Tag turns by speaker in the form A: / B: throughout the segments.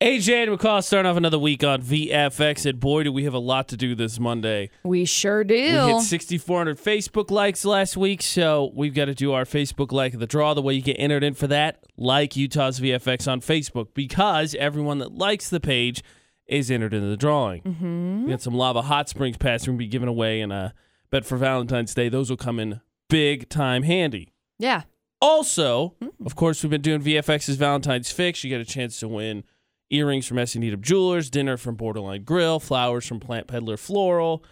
A: AJ and McCall starting off another week on VFX, and boy, do we have a lot to do this Monday.
B: We sure do.
A: We hit 6,400 Facebook likes last week, so we've got to do our Facebook like of the draw. The way you get entered in for that, like Utah's VFX on Facebook, because everyone that likes the page is entered into the drawing. Mm-hmm. We got some lava hot springs pass we're going to be giving away, and uh, bet for Valentine's Day, those will come in big time handy.
B: yeah.
A: Also, of course, we've been doing VFX's Valentine's Fix. You get a chance to win earrings from S.E. Needham Jewelers, dinner from Borderline Grill, flowers from Plant Peddler Floral,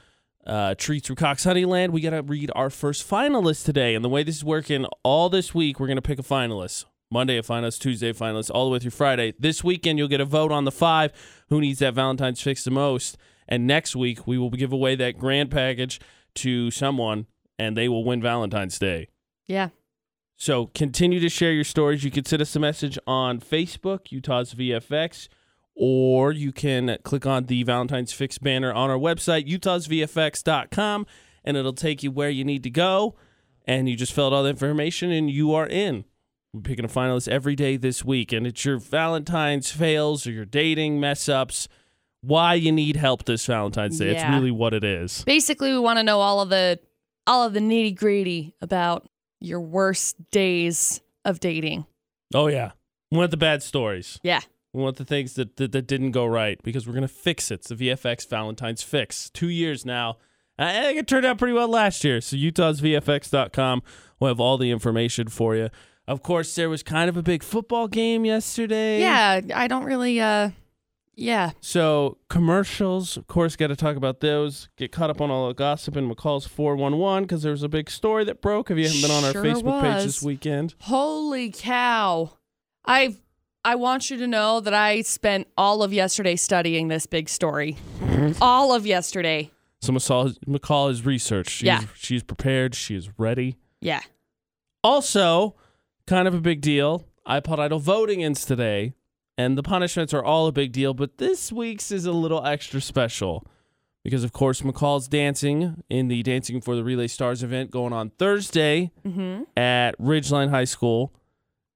A: uh, treats from Cox Honeyland. We got to read our first finalist today. And the way this is working, all this week, we're going to pick a finalist. Monday a finalist, Tuesday a finalist, all the way through Friday. This weekend, you'll get a vote on the five who needs that Valentine's Fix the most. And next week, we will give away that grand package to someone, and they will win Valentine's Day.
B: Yeah.
A: So continue to share your stories. You can send us a message on Facebook, Utah's VFX, or you can click on the Valentine's Fix banner on our website, utahsvfx.com, and it'll take you where you need to go. And you just fill out all the information and you are in. We're picking a finalist every day this week. And it's your Valentine's fails or your dating mess ups. Why you need help this Valentine's Day. It's really what it is.
B: Basically, we want to know all of the all of the nitty gritty about your worst days of dating.
A: Oh, yeah. We want the bad stories.
B: Yeah.
A: We want the things that, that, that didn't go right because we're going to fix it. It's the VFX Valentine's Fix. Two years now. I think it turned out pretty well last year. So utahsvfx.com will have all the information for you. Of course, there was kind of a big football game yesterday.
B: Yeah. I don't really. uh Yeah.
A: So commercials, of course, got to talk about those. Get caught up on all the gossip in McCall's 411 because there was a big story that broke. If you haven't been on our
B: Sure
A: Facebook page this weekend,
B: Holy cow! I I want you to know that I spent all of yesterday studying this big story. all of yesterday.
A: so McCall, McCall is researched. She's,
B: Yeah.
A: she's prepared. She is ready.
B: Yeah.
A: Also, kind of a big deal. iPod Idol voting ends today, and the punishments are all a big deal, but this week's is a little extra special because, of course, McCall's dancing in the Dancing for the Relay Stars event going on Thursday
B: Mm-hmm.
A: at Ridgeline High School.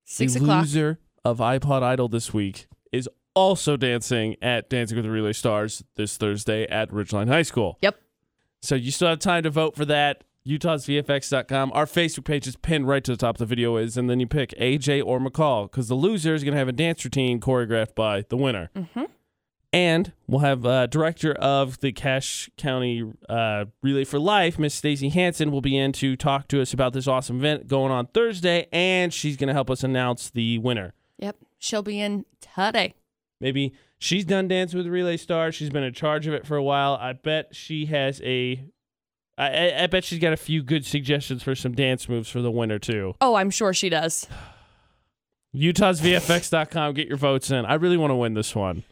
B: Six
A: the
B: o'clock.
A: loser of iPod Idol this week is also dancing at Dancing with the Relay Stars this Thursday at Ridgeline High School.
B: Yep.
A: So you still have time to vote for that. UtahsVFX.com. Our Facebook page is pinned right to the top of the video is, and then you pick AJ or McCall because the loser is going to have a dance routine choreographed by the winner.
B: Mm-hmm.
A: And we'll have uh, director of the Cache County uh, Relay for Life, Miss Stacey Hansen, will be in to talk to us about this awesome event going on Thursday, and she's going to help us announce the winner.
B: Yep. She'll be in today.
A: Maybe she's done Dancing with Relay Stars. She's been in charge of it for a while. I bet she has a. I, I- bet she's got a few good suggestions for some dance moves for the winner too.
B: Oh, I'm sure she does.
A: UtahsVFX.com. Get your votes in. I really want to win this one.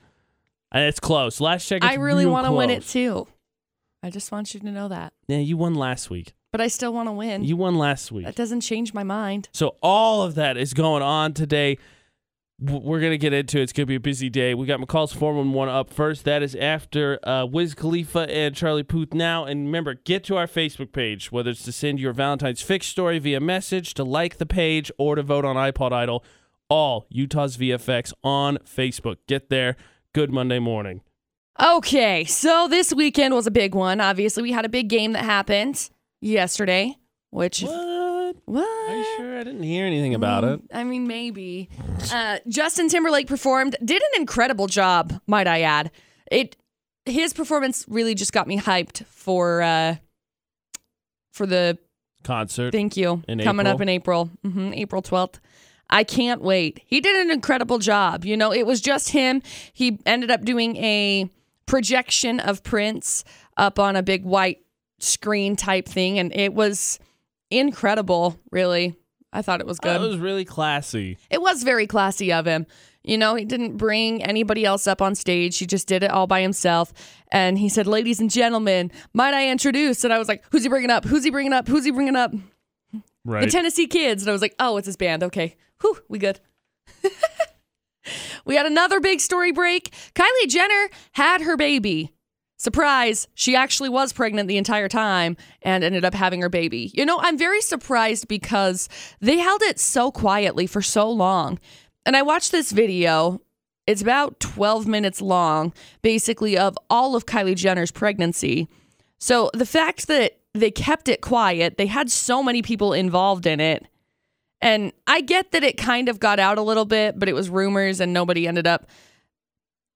A: And it's close. Last check, it's
B: I really
A: want to
B: win it too. I just want you to know that.
A: Yeah, you won last week.
B: But I still want to win.
A: You won last week.
B: that doesn't change my mind.
A: So all of that is going on today. We're gonna get into it. It's gonna be a busy day. We got McCall's 411 up first. That is after uh, Wiz Khalifa and Charlie Puth now. And remember, get to our Facebook page, whether it's to send your Valentine's Fix story via message, to like the page, or to vote on iPod Idol. All Utah's VFX on Facebook. Get there. Good Monday morning.
B: Okay, so this weekend was a big one. Obviously, we had a big game that happened yesterday, which
A: What?
B: What?
A: Are you sure? I didn't hear anything about it.
B: I mean, maybe. Uh, Justin Timberlake performed, did an incredible job, might I add. It his performance really just got me hyped for uh, for the
A: Concert.
B: thank you
A: In
B: coming
A: April?
B: up in April, hmm April twelfth. I can't wait. He did an incredible job. You know, it was just him. He ended up doing a projection of Prince up on a big white screen type thing, and it was incredible. Really, I thought it was oh, good.
A: It was really classy.
B: It was very classy of him. You know, he didn't bring anybody else up on stage. He just did it all by himself. And he said, Ladies and gentlemen, might I introduce? And I was like, Who's he bringing up? Who's he bringing up? Who's he bringing up?
A: Right.
B: The Tennessee Kids. And I was like, Oh, it's his band. Okay. Whew, we good. we had another big story break. Kylie Jenner had her baby. Surprise, she actually was pregnant the entire time and ended up having her baby. You know, I'm very surprised because they held it so quietly for so long. And I watched this video It's about 12 minutes long, basically, of all of Kylie Jenner's pregnancy. So the fact that they kept it quiet, they had so many people involved in it. And I get that it kind of got out a little bit, but it was rumors and nobody ended up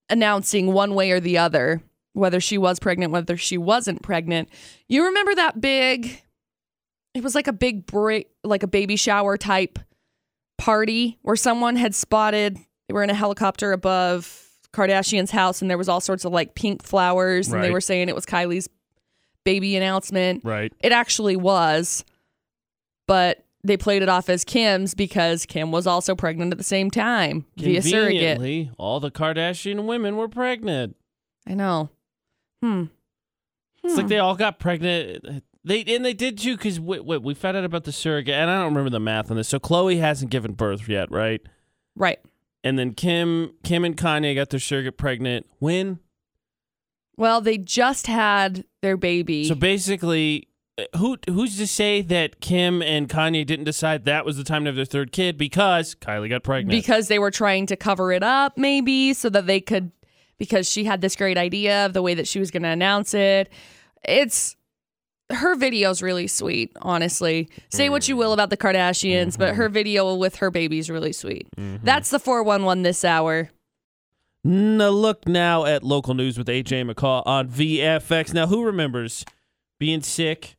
B: announcing one way or the other whether she was pregnant, whether she wasn't pregnant. You remember that big, it was like a big break, like a baby shower type party where someone had spotted, they were in a helicopter above Kardashian's house and there was all sorts of like pink flowers and they were saying it was Kylie's baby announcement.
A: Right.
B: It actually was, but they played it off as Kim's because Kim was also pregnant at the same time via surrogate.
A: All the Kardashian women were pregnant.
B: I know. Hmm.
A: It's like they all got pregnant. They and they did too because we, we, we found out about the surrogate, and I don't remember the math on this. So Khloe hasn't given birth yet, right?
B: Right.
A: And then Kim, Kim and Kanye got their surrogate pregnant. When?
B: Well, they just had their baby.
A: So basically, uh, who who's to say that Kim and Kanye didn't decide that was the time to have their third kid because Kylie got pregnant?
B: because they were trying to cover it up, maybe, so that they could, because she had this great idea of the way that she was going to announce it. It's her video's really sweet, honestly. Say what you will about the Kardashians, but her video with her baby's really sweet. Mm-hmm. That's the 411 this hour.
A: Now look now at local news with AJ McCall on VFX. Now, who remembers being sick,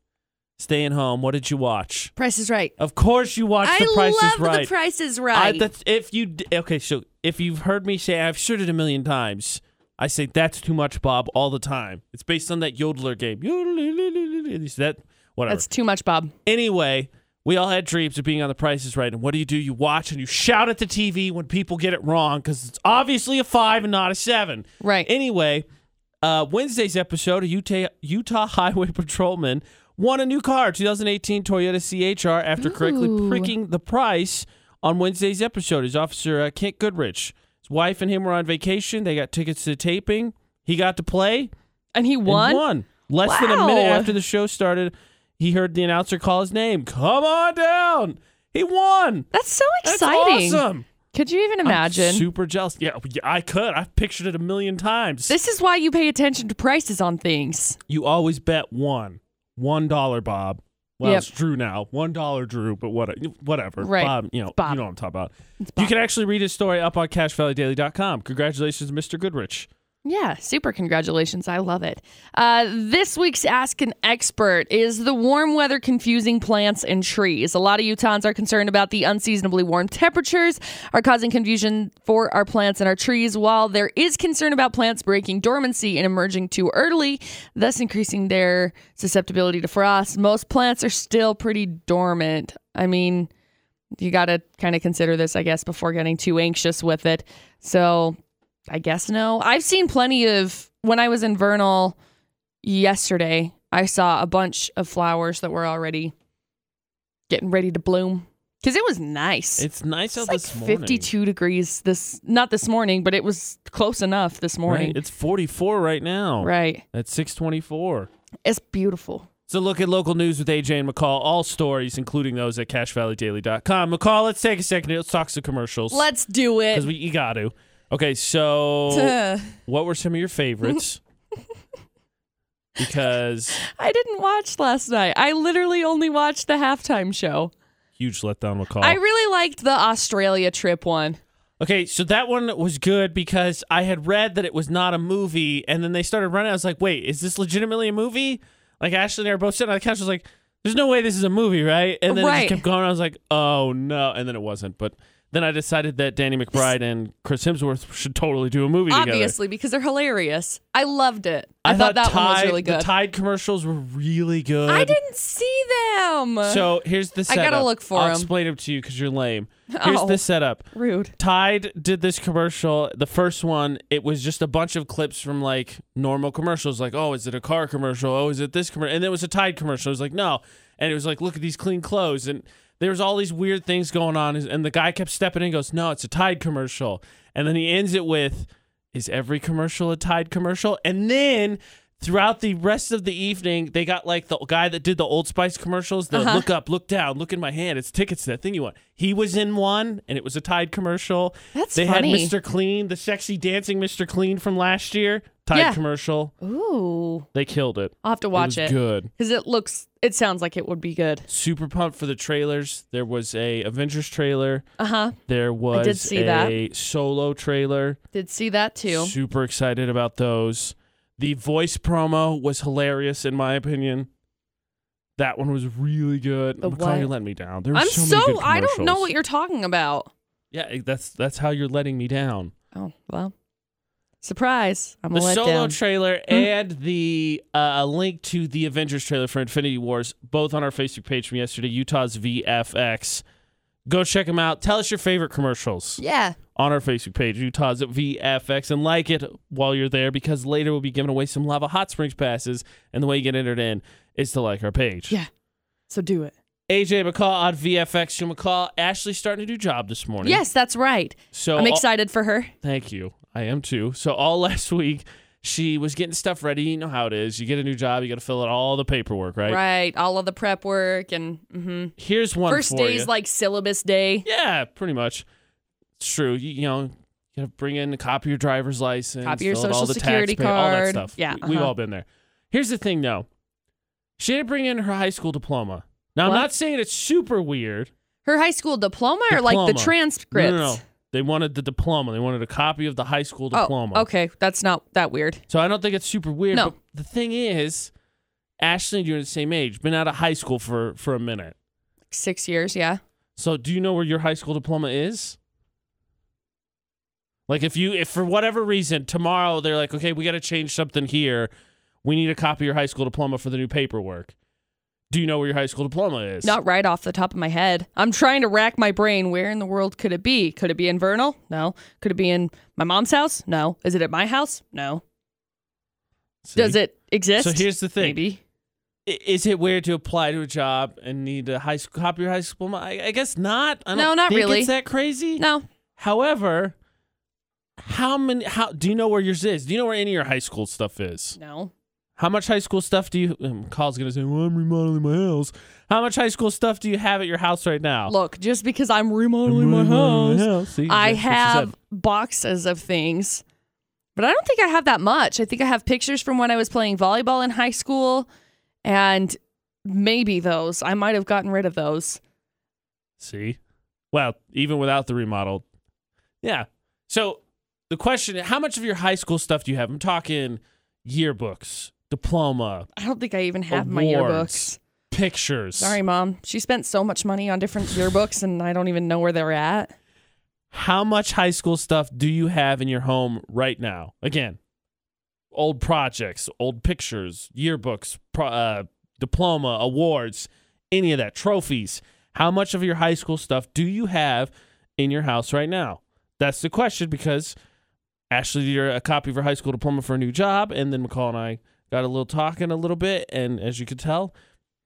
A: staying home? What did you watch?
B: Price is right.
A: Of course, you watched
B: I
A: The Price
B: love
A: is Right.
B: the Price is
A: I,
B: Right.
A: that's, if you okay, so if you've heard me say, I've said it a million times. I say that's too much, Bob, all the time. It's based on that yodeler game. That whatever?
B: That's too much, Bob.
A: Anyway, we all had dreams of being on The Price is Right, and what do you do? You watch and you shout at the TV when people get it wrong because it's obviously a five and not a seven.
B: Right.
A: Anyway, uh, Wednesday's episode, a Utah, Utah Highway Patrolman won a new car, 2018 Toyota CHR, after correctly pricking the price on Wednesday's episode. His officer, uh, Kent Goodrich, his wife and him were on vacation. They got tickets to the taping. He got to play
B: and he
A: and
B: won?
A: won. Less than a minute after the show started, he heard the announcer call his name. Come on down. He won.
B: That's so exciting.
A: That's awesome.
B: Could you even
A: I'm
B: imagine?
A: super jealous. Yeah, yeah, I could. I've pictured it a million times.
B: this is why you pay attention to prices on things.
A: you always bet one. One dollar, Bob. Well,
B: Yep.
A: it's Drew now. One dollar, Drew, but what, whatever.
B: Right.
A: Bob, you know,
B: Bob.
A: you know what I'm talking about. You can actually read his story up on CacheValleyDaily.com. Congratulations, Mr. Goodrich.
B: Yeah, super congratulations. I love it. Uh, this week's Ask an Expert is the warm weather confusing plants and trees. A lot of Utahns are concerned about the unseasonably warm temperatures are causing confusion for our plants and our trees, while there is concern about plants breaking dormancy and emerging too early, thus increasing their susceptibility to frost. Most plants are still pretty dormant. I mean, you got to kind of consider this, I guess, before getting too anxious with it. So I guess no. I've seen plenty of when I was in Vernal yesterday, I saw a bunch of flowers that were already getting ready to bloom. Cause it was nice.
A: It's nice
B: It's
A: out
B: like
A: this morning.
B: 52 degrees this not this morning, but it was close enough this morning.
A: Right? It's 44 right now.
B: Right.
A: At 624.
B: It's beautiful.
A: So look at local news with AJ and McCall. All stories, including those at CacheValleyDaily.com. McCall, let's take a second. Let's talk some commercials.
B: Let's do it.
A: Because we you got to. Okay, so what were some of your favorites? because
B: I didn't watch last night. I literally only watched the halftime show.
A: huge letdown, McCall.
B: I really liked the Australia trip one.
A: Okay, so that one was good because I had read that it was not a movie, and then they started running. I was like, "Wait, is this legitimately a movie?" Like Ashley and I were both sitting on the couch. I was like, "There's no way this is a movie, right?" And then it just kept going. I was like, "Oh no!" And then it wasn't. But then I decided that Danny McBride and Chris Hemsworth should totally do a movie together.
B: Obviously, because they're hilarious. I loved it. I, thought, that one was really good. The.
A: Tide commercials were really good.
B: I didn't see them.
A: So here's the
B: I
A: setup.
B: gotta look for
A: I'll
B: 'em.
A: explain them to you because you're lame. Here's
B: Oh.
A: the setup.
B: rude.
A: Tide did this commercial. The first one, it was just a bunch of clips from like normal commercials, like, oh, is it a car commercial? Oh, is it this commercial? And then it was a Tide commercial. It was like, no. And it was like, look at these clean clothes. And there was all these weird things going on. And the guy kept stepping in and goes, no, it's a Tide commercial. And then he ends it with, is every commercial a Tide commercial? And then throughout the rest of the evening, they got like the guy that did the Old Spice commercials. The
B: Uh-huh.
A: look up, look down, look in my hand. It's tickets to that thing you want. He was in one, and it was a Tide commercial.
B: That's
A: they
B: funny.
A: had Mr. Clean, the sexy dancing Mr. Clean from last year. Tide
B: Yeah.
A: commercial.
B: Ooh,
A: They killed it.
B: I'll have to watch
A: it.
B: it
A: good.
B: because it looks. It sounds like it would be good.
A: Super pumped for the trailers. There was a Avengers trailer.
B: Uh huh.
A: There was I
B: did see
A: a
B: that.
A: solo trailer.
B: Did see that too.
A: Super excited about those. The voice promo was hilarious in my opinion. That one was really good.
B: The
A: McCall,
B: what?
A: you let me down. There
B: I'm
A: so,
B: so. I don't know what you're talking about.
A: Yeah, that's that's how you're letting me down.
B: Oh well. Surprise! I'm
A: The solo trailer and the uh, link to the Avengers trailer for Infinity Wars, both on our Facebook page from yesterday, Utah's VFX. Go check them out. Tell us your favorite commercials.
B: yeah.
A: on our Facebook page, Utah's VFX, and like it while you're there because later we'll be giving away some Lava Hot Springs passes, and the way you get entered in is to like our page.
B: Yeah. So do it.
A: AJ McCall on VFX. Joe McCall, Ashley's starting a new job this morning.
B: Yes, that's right.
A: So
B: I'm
A: all-
B: excited for her.
A: thank you. I am too. So all last week, she was getting stuff ready. You know how it is. You get a new job, you got to fill out all the paperwork, right?
B: Right. All of the prep work and mm-hmm.
A: Here's one
B: first day's
A: you.
B: like syllabus day.
A: yeah, pretty much. It's true. You, you know, you gotta bring in a copy of your driver's license,
B: Copy your social security
A: pay, all that
B: card.
A: stuff.
B: Yeah,
A: we, have
B: uh-huh.
A: all been there. Here's the thing, though. She didn't bring in her high school diploma. Now,
B: What?
A: I'm not saying it's super weird.
B: Her high school diploma or like the
A: Diploma.
B: transcripts?
A: No, no, no. They wanted the diploma. They wanted a copy of the high school oh, diploma.
B: Oh, okay. That's not that weird.
A: So I don't think it's super weird.
B: No.
A: But the thing is, Ashley and you are the same age, been out of high school for for a minute.
B: Six years, yeah.
A: So do you know where your high school diploma is? Like if you if for whatever reason tomorrow they're like, okay, we got to change something here. We need a copy of your high school diploma for the new paperwork. Do you know where your high school diploma is?
B: Not right off the top of my head. I'm trying to rack my brain. Where in the world could it be? Could it be in Vernal? No. Could it be in my mom's house? No. Is it at my house? No.
A: See?
B: Does it exist?
A: So here's the thing.
B: Maybe.
A: Is it weird to apply to a job and need a high school copy of your high school diploma? I, I guess not. I don't
B: No, not
A: think
B: really.
A: It's that crazy.
B: No.
A: However, how many? How do you know where yours is? Do you know where any of your high school stuff is?
B: No.
A: How much high school stuff do you? Um, Carl's gonna say, "Well, I'm remodeling my house." How much high school stuff do you have at your house right now?
B: Look, just because I'm remodeling
A: I'm
B: my
A: remodeling
B: house,
A: my house. See,
B: I
A: that's what she
B: have boxes of things, but I don't think I have that much. I think I have pictures from when I was playing volleyball in high school, and maybe those. I might have gotten rid of those.
A: See, well, even without the remodel, yeah. So the question: How much of your high school stuff do you have? I'm talking yearbooks, diploma,
B: I don't think I even have my yearbooks.
A: pictures.
B: Sorry, mom. She spent so much money on different yearbooks, and I don't even know where they're at.
A: How much high school stuff do you have in your home right now? Again, old projects, old pictures, yearbooks, pro, uh, diploma, awards, any of that, trophies. How much of your high school stuff do you have in your house right now? That's the question because Ashley did a copy of her high school diploma for a new job, and then McCall and I got a little talking a little bit, and as you could tell,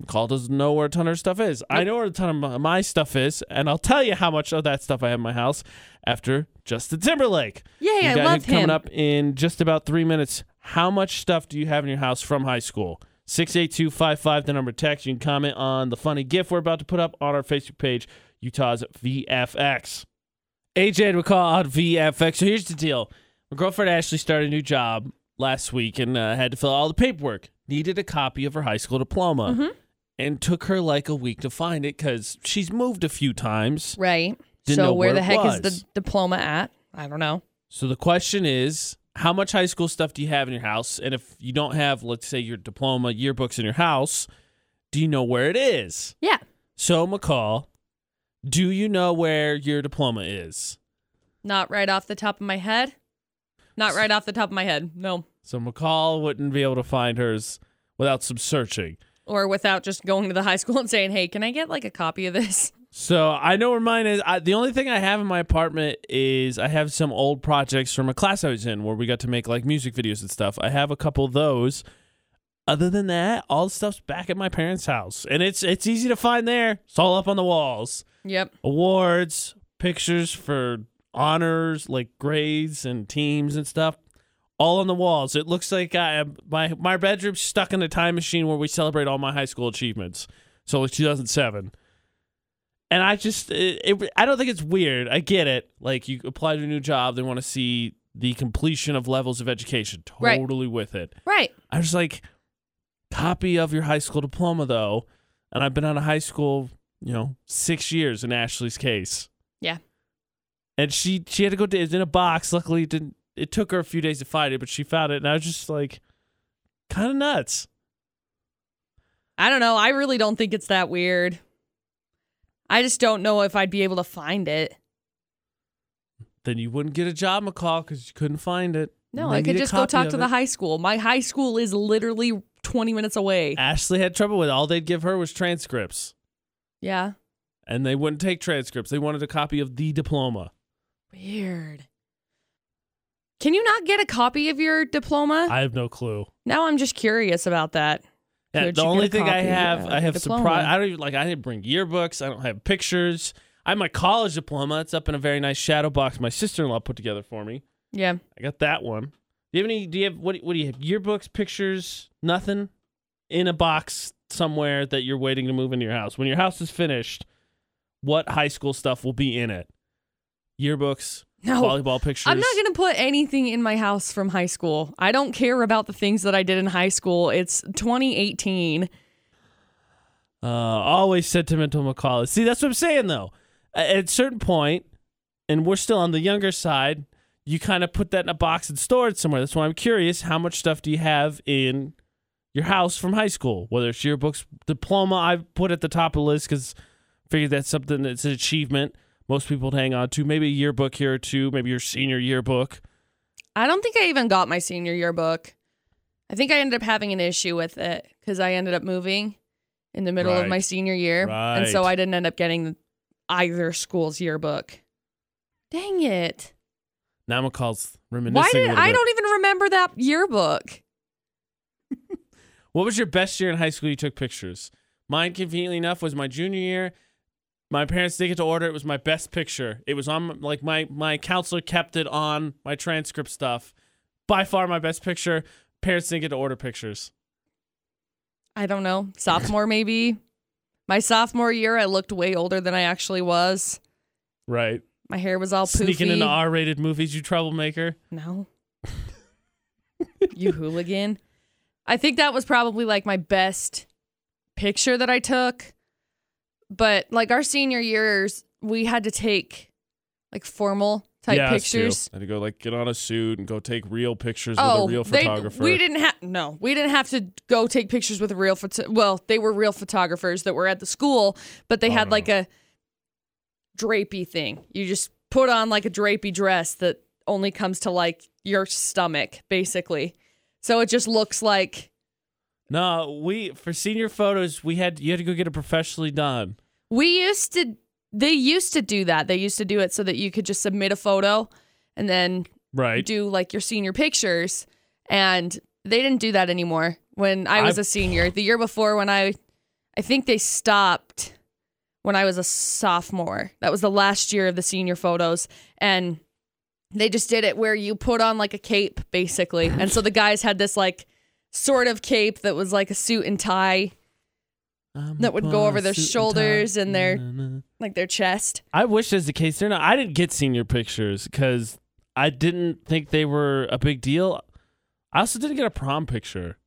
A: McCall doesn't know where a ton of her stuff is. I know where a ton of my- stuff is, and I'll tell you how much of that stuff I have in my house after Justin Timberlake. You
B: I love
A: him coming up in just about three minutes. How much stuff do you have in your house from high school? 68255, the number text. You can comment on the funny GIF we're about to put up on our Facebook page, Utah's VFX. AJ and McCall on VFX. So here's the deal. My girlfriend Ashley started a new job last week and uh, had to fill out all the paperwork. Needed a copy of her high school diploma.
B: Mhm.
A: And took her like a week to find it because she's moved a few times.
B: Right. So where
A: where
B: the heck is the diploma at? I don't know.
A: So the question is, how much high school stuff do you have in your house? And if you don't have, let's say, your diploma, yearbooks in your house, do you know where it is?
B: Yeah.
A: So McCall, do you know where your diploma is?
B: Not right off the top of my head. Not right off the top of my head. No.
A: So McCall wouldn't be able to find hers without some searching.
B: Or without just going to the high school and saying, "Hey, can I get like a copy of this?"
A: So I know where mine is. I, the only thing I have in my apartment is I have some old projects from a class I was in where we got to make like music videos and stuff. I have a couple of those. Other than that, all the stuff's back at my parents' house, and it's it's easy to find there. It's all up on the walls.
B: Yep.
A: Awards, pictures for honors, like grades and teams and stuff, all on the walls. It looks like I am my my bedroom's stuck in a time machine where we celebrate all my high school achievements. So like 2007. And I just it, it, I don't think it's weird. I get it. Like you apply to a new job, they want to see the completion of levels of education.
B: Right.
A: Totally with it.
B: Right.
A: I was like, copy of your high school diploma though, and I've been out of high school, you know, six years in Ashley's case.
B: Yeah.
A: And she she had to go to it's in a box. Luckily, it didn't it took her a few days to find it, but she found it, and I was just like, kind of nuts.
B: I don't know. I really don't think it's that weird. I just don't know if I'd be able to find it.
A: Then you wouldn't get a job, McCall, because you couldn't find it.
B: No, I could just go talk to
A: it.
B: the high school. My high school is literally 20 minutes away.
A: Ashley had trouble with it. All they'd give her was transcripts,
B: Yeah.
A: and they wouldn't take transcripts. They wanted a copy of the diploma.
B: Weird. Can you not get a copy of your diploma?
A: I have no clue.
B: now I'm just curious about that.
A: Yeah, the only thing I have, I have
B: diploma?
A: surprise. I don't even like. I didn't bring yearbooks. I don't have pictures. I have my college diploma. It's up in a very nice shadow box my sister in law put together for me.
B: Yeah.
A: I got that one. Do you have any? Do you have what? What do you have? Yearbooks, pictures, nothing in a box somewhere that you're waiting to move into your house. When your house is finished, what high school stuff will be in it? Yearbooks,
B: No.
A: volleyball pictures.
B: I'm not going to put anything in my house from high school. I don't care about the things that I did in high school. It's 2018.
A: Uh, always sentimental McCall. See, that's what I'm saying though. At a certain point, and we're still on the younger side, you kind of put that in a box and store it somewhere. That's why I'm curious. How much stuff do you have in your house from high school? Whether it's yearbooks, diploma, I put at the top of the list because figured that's something that's an achievement most people would hang on to. Maybe a yearbook here or two. Maybe your senior yearbook.
B: I don't think I even got my senior yearbook. I think I ended up having an issue with it because I ended up moving in the middle of my senior year. And so I didn't end up getting either school's yearbook. Dang it.
A: Now McCall's reminiscing.
B: Why did I don't even remember that yearbook?
A: What was your best year in high school you took pictures? Mine, conveniently enough, was my junior year. My parents didn't get to order. It was my best picture. It was on like my my counselor kept it on my transcript stuff. By far my best picture. Parents didn't get to order pictures.
B: I don't know. Sophomore maybe. My sophomore year I looked way older than I actually was.
A: Right.
B: My hair was all poofy.
A: Sneaking into R-rated movies, you troublemaker.
B: No. you hooligan. I think that was probably like my best picture that I took. But like our senior years, we had to take like formal type
A: yeah,
B: pictures.
A: I had to go like get on a suit and go take real pictures
B: Oh,
A: with a oh, real
B: they,
A: photographer.
B: we didn't have no, we didn't have to go take pictures with a real photo. Well, they were real photographers that were at the school, but they
A: Oh,
B: had
A: no.
B: like a drapey thing. You just put on like a drapey dress that only comes to like your stomach, basically. So it just looks like
A: No, we for senior photos we had you had to go get it professionally done.
B: we used to. They used to do that. They used to do it so that you could just submit a photo and then
A: Right.
B: do like your senior pictures and they didn't do that anymore when I was
A: I-
B: a senior. The year before when I I think they stopped when I was a sophomore. That was the last year of the senior photos and they just did it where you put on like a cape basically. And so the guys had this like sort of cape that was like a suit and tie, that would go over their shoulders and their- like their chest.
A: I wish that's the case. They're not. I didn't get senior pictures because I didn't think they were a big deal. I also didn't get a prom picture.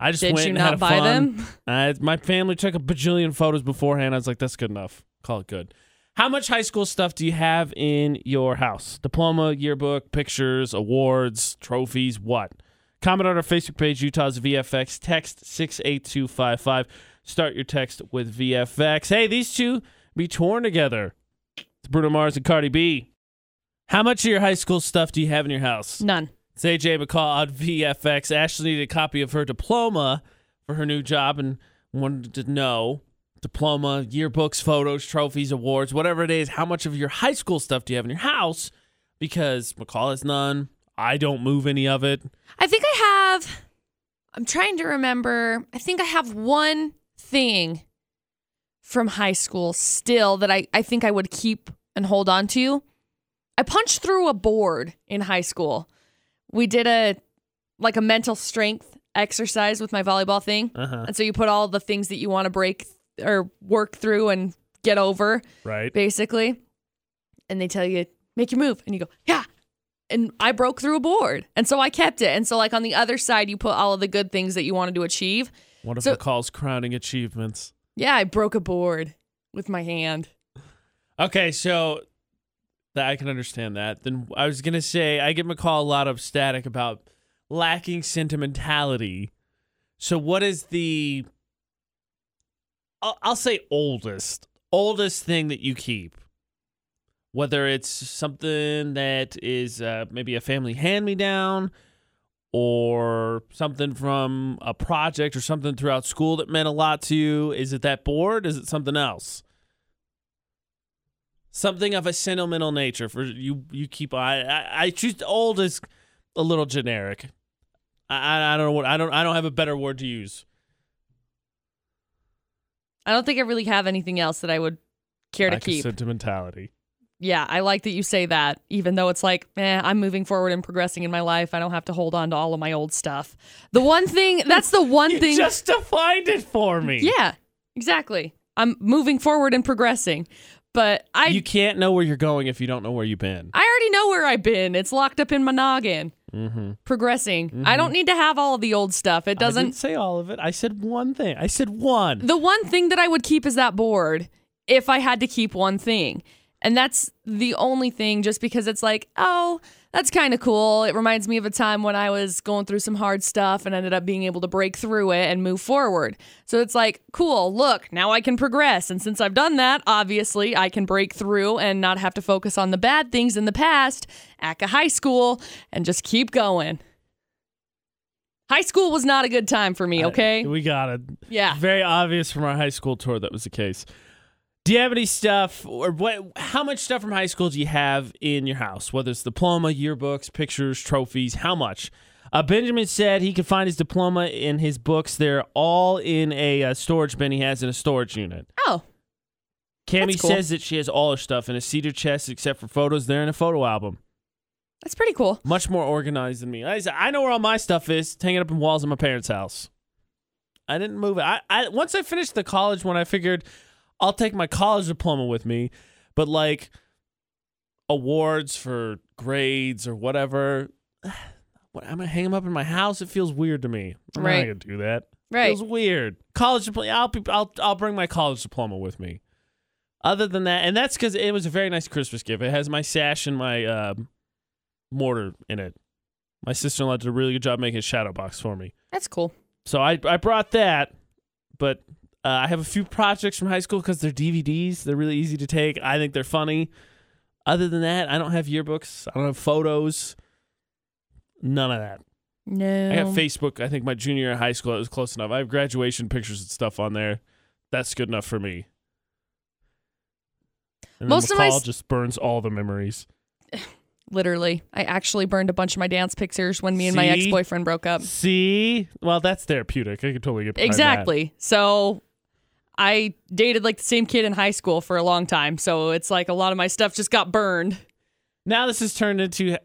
A: I just
B: Did
A: went
B: you
A: and had
B: not
A: a
B: buy
A: fun.
B: them?
A: Uh, my family took a bajillion photos beforehand. I was like, that's good enough. Call it good. How much high school stuff do you have in your house? Diploma, yearbook, pictures, awards, trophies, what? Comment on our Facebook page, Utah's VFX. Text 68255. Start your text with VFX. Hey, these two be torn together. It's Bruno Mars and Cardi B. How much of your high school stuff do you have in your house?
B: None.
A: It's AJ McCall on VFX. Ashley needed a copy of her diploma for her new job and wanted to know diploma, yearbooks, photos, trophies, awards, whatever it is. How much of your high school stuff do you have in your house? Because McCall has none. I don't move any of it.
B: I think I have. I'm trying to remember. I think I have one thing from high school still that I, I think I would keep and hold on to. I punched through a board in high school. we did a like a mental strength exercise with my volleyball thing.
A: Uh-huh.
B: And so you put all the things that you want to break or work through and get over,
A: Right.
B: basically. And they tell you, make your move. And you go, yeah. And I broke through a board. And so I kept it. And so, like, on the other side, you put all of the good things that you wanted to achieve.
A: One of
B: So-
A: McCall's crowning achievements.
B: Yeah, I broke a board with my hand.
A: Okay, so that I can understand that. Then I was gonna say I give McCall a lot of static about lacking sentimentality. So what is the I'll, I'll say oldest oldest thing that you keep? Whether it's something that is uh, maybe a family hand me down, or something from a project or something throughout school that meant a lot to you. Is it that board? Is it something else? something of a sentimental nature for you you keep I I, I choose old as a little generic. I, I don't know what I don't I don't have a better word to use.
B: I don't think I really have anything else that I would care to
A: Lack of
B: keep.
A: sentimentality.
B: Yeah, I like that you say that, even though it's like, eh, I'm moving forward and progressing in my life. I don't have to hold on to all of my old stuff. The one thing, that's the one
A: You
B: thing.
A: just defined it for me.
B: yeah, exactly. I'm moving forward and progressing. But I,
A: You can't know where you're going if you don't know where you've been.
B: I already know where I've been. It's locked up in my noggin.
A: Mm-hmm.
B: Progressing. I don't need to have all of the old stuff. It
A: I didn't
B: doesn't.
A: say all of it. I said one thing. I said one.
B: The one thing that I would keep is that board if I had to keep one thing. And that's the only thing, just because it's like, oh, that's kind of cool. It reminds me of a time when I was going through some hard stuff and ended up being able to break through it and move forward. So it's like, cool, look, now I can progress. And since I've done that, obviously, I can break through and not have to focus on the bad things in the past, ACA high school, and just keep going. High school was not a good time for me, okay?
A: We got it.
B: Yeah.
A: Very obvious from our high school tour that was the case. Do you have any stuff, or what? How much stuff from high school do you have in your house? Whether it's diploma, yearbooks, pictures, trophies, how much? Uh, Benjamin said he could find his diploma in his books. They're all in a uh, storage bin he has in a storage unit.
B: Oh,
A: Cammy
B: cool.
A: says that she has all her stuff in a cedar chest except for photos. They're in a photo album.
B: that's pretty cool.
A: Much more organized than me. I, I know where all my stuff is. It's hanging up in walls in my parents' house. I didn't move it. I, I once I finished the college one, I figured I'll take my college diploma with me, but like awards for grades or whatever, what I'm gonna hang them up in my house. It feels weird to me. I'm
B: Right.
A: not gonna do that.
B: Right.
A: Feels weird. College diploma. I'll, be, I'll I'll bring my college diploma with me. Other than that, and that's because it was a very nice Christmas gift. It has my sash and my um, mortar in it. My sister in law did a really good job making a shadow box for me.
B: That's cool.
A: So I I brought that, but uh, I have a few projects from high school because they're DVDs. They're really easy to take. I think they're funny. Other than that, I don't have yearbooks. I don't have photos. None of that.
B: No.
A: I got Facebook. I think my junior year of high school. It was close enough. I have graduation pictures and stuff on there. That's good enough for me. And
B: Most of my
A: just burns all the memories.
B: Literally. I actually burned a bunch of my dance pictures when me and my ex boyfriend broke up.
A: See, well, that's therapeutic. I could totally get behind that.
B: Exactly. So I dated like the same kid in high school for a long time. So it's like a lot of my stuff just got burned.
A: Now this has turned into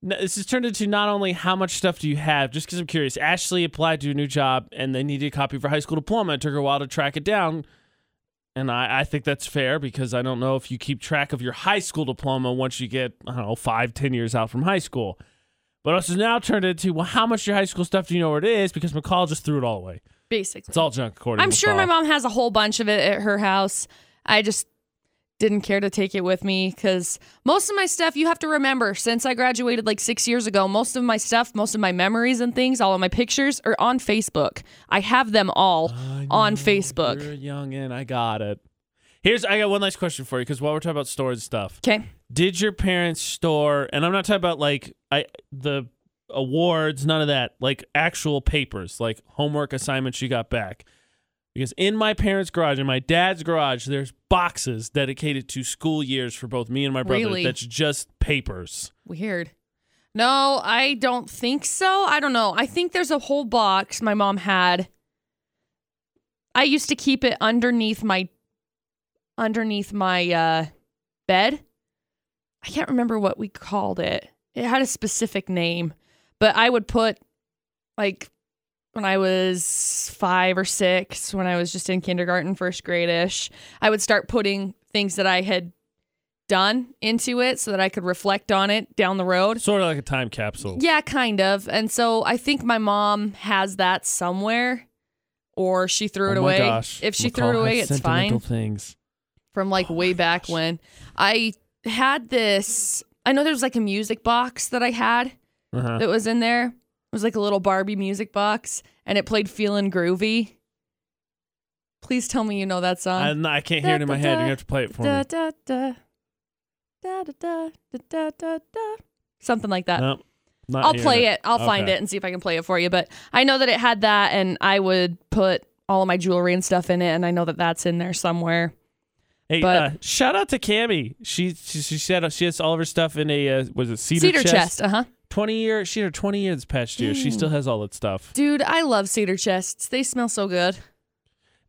A: this has turned into not only how much stuff do you have, just because I'm curious. Ashley applied to a new job and they needed a copy of her high school diploma. It took her a while to track it down. And I, I think that's fair because I don't know if you keep track of your high school diploma once you get, I don't know, five, ten years out from high school. But has now turned into, well, how much your high school stuff do you know where it is? Because McCall just threw it all away.
B: Basically.
A: It's all junk, according
B: I'm sure my mom has a whole bunch of it at her house. I just didn't care to take it with me because most of my stuff, you have to remember, since I graduated like six years ago, most of my stuff, most of my memories and things, all of my pictures are on Facebook. I have them all on Facebook.
A: You're young and I got it. Here's I got one last question for you because while we're talking about storage stuff,
B: Okay.
A: did your parents store? And I'm not talking about like I the awards, none of that. Like actual papers, like homework assignments you got back. Because in my parents' garage, in my dad's garage, there's boxes dedicated to school years for both me and my brother.
B: Really?
A: That's just papers.
B: Weird. No, I don't think so. I don't know. I think there's a whole box my mom had. I used to keep it underneath my underneath my uh bed. I can't remember what we called it. It had a specific name, But I would put like when I was five or six, when I was just in kindergarten, first grade ish, I would start putting things that I had done into it so that I could reflect on it down the road.
A: Sort of like a time capsule.
B: Yeah, kind of. And so I think my mom has that somewhere or she threw oh it
A: oh my
B: away.
A: Gosh.
B: If she
A: McCall
B: threw it away, it's fine.
A: Things.
B: From like
A: Oh
B: way back
A: gosh.
B: when I had this, I know there was like a music box that I had
A: Uh-huh.
B: that was in there. It was like a little Barbie music box and it played "Feeling Groovy. Please tell me you know that song.
A: I, I can't hear it in my head. You have to play it for
B: Da,
A: me.
B: da, da. Da, da, da, da, da, da, da. Something like that.
A: No, not
B: I'll play it. I'll find it and see if I can play it for you. But I know that it had that, and I would put all of my jewelry and stuff in it, and I know that that's in there somewhere.
A: Hey,
B: But-
A: uh, shout out to Cammy. She, she she said she has all of her stuff in a uh, was it cedar,
B: Cedar
A: chest?
B: chest, uh huh.
A: Twenty year. She had her twenty years this past year. She still has all that stuff.
B: Dude, I love cedar chests. They smell so good.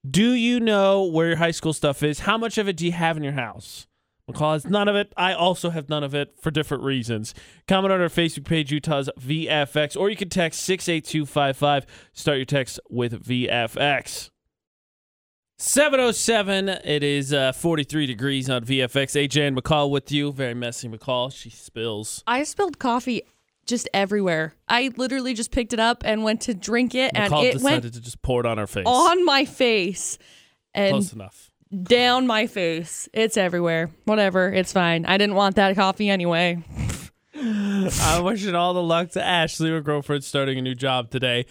A: Do you know where your high school stuff is? How much of it do you have in your house? McCall has none of it. I also have none of it for different reasons. Comment on our Facebook page, Utah's VFX, or you can text 68255. Start your text with VFX. 707. It is uh, 43 degrees on VFX. AJ and McCall with you. Very messy McCall. She spills.
B: I spilled coffee just everywhere. I literally just picked it up and went to drink it, and
A: McCall
B: it
A: decided
B: went
A: to just pour it on her face.
B: on my face and
A: Close enough.
B: down my face. It's everywhere. Whatever. It's fine. I didn't want that coffee anyway.
A: I'm wishing all the luck to Ashley, her girlfriend, starting a new job today.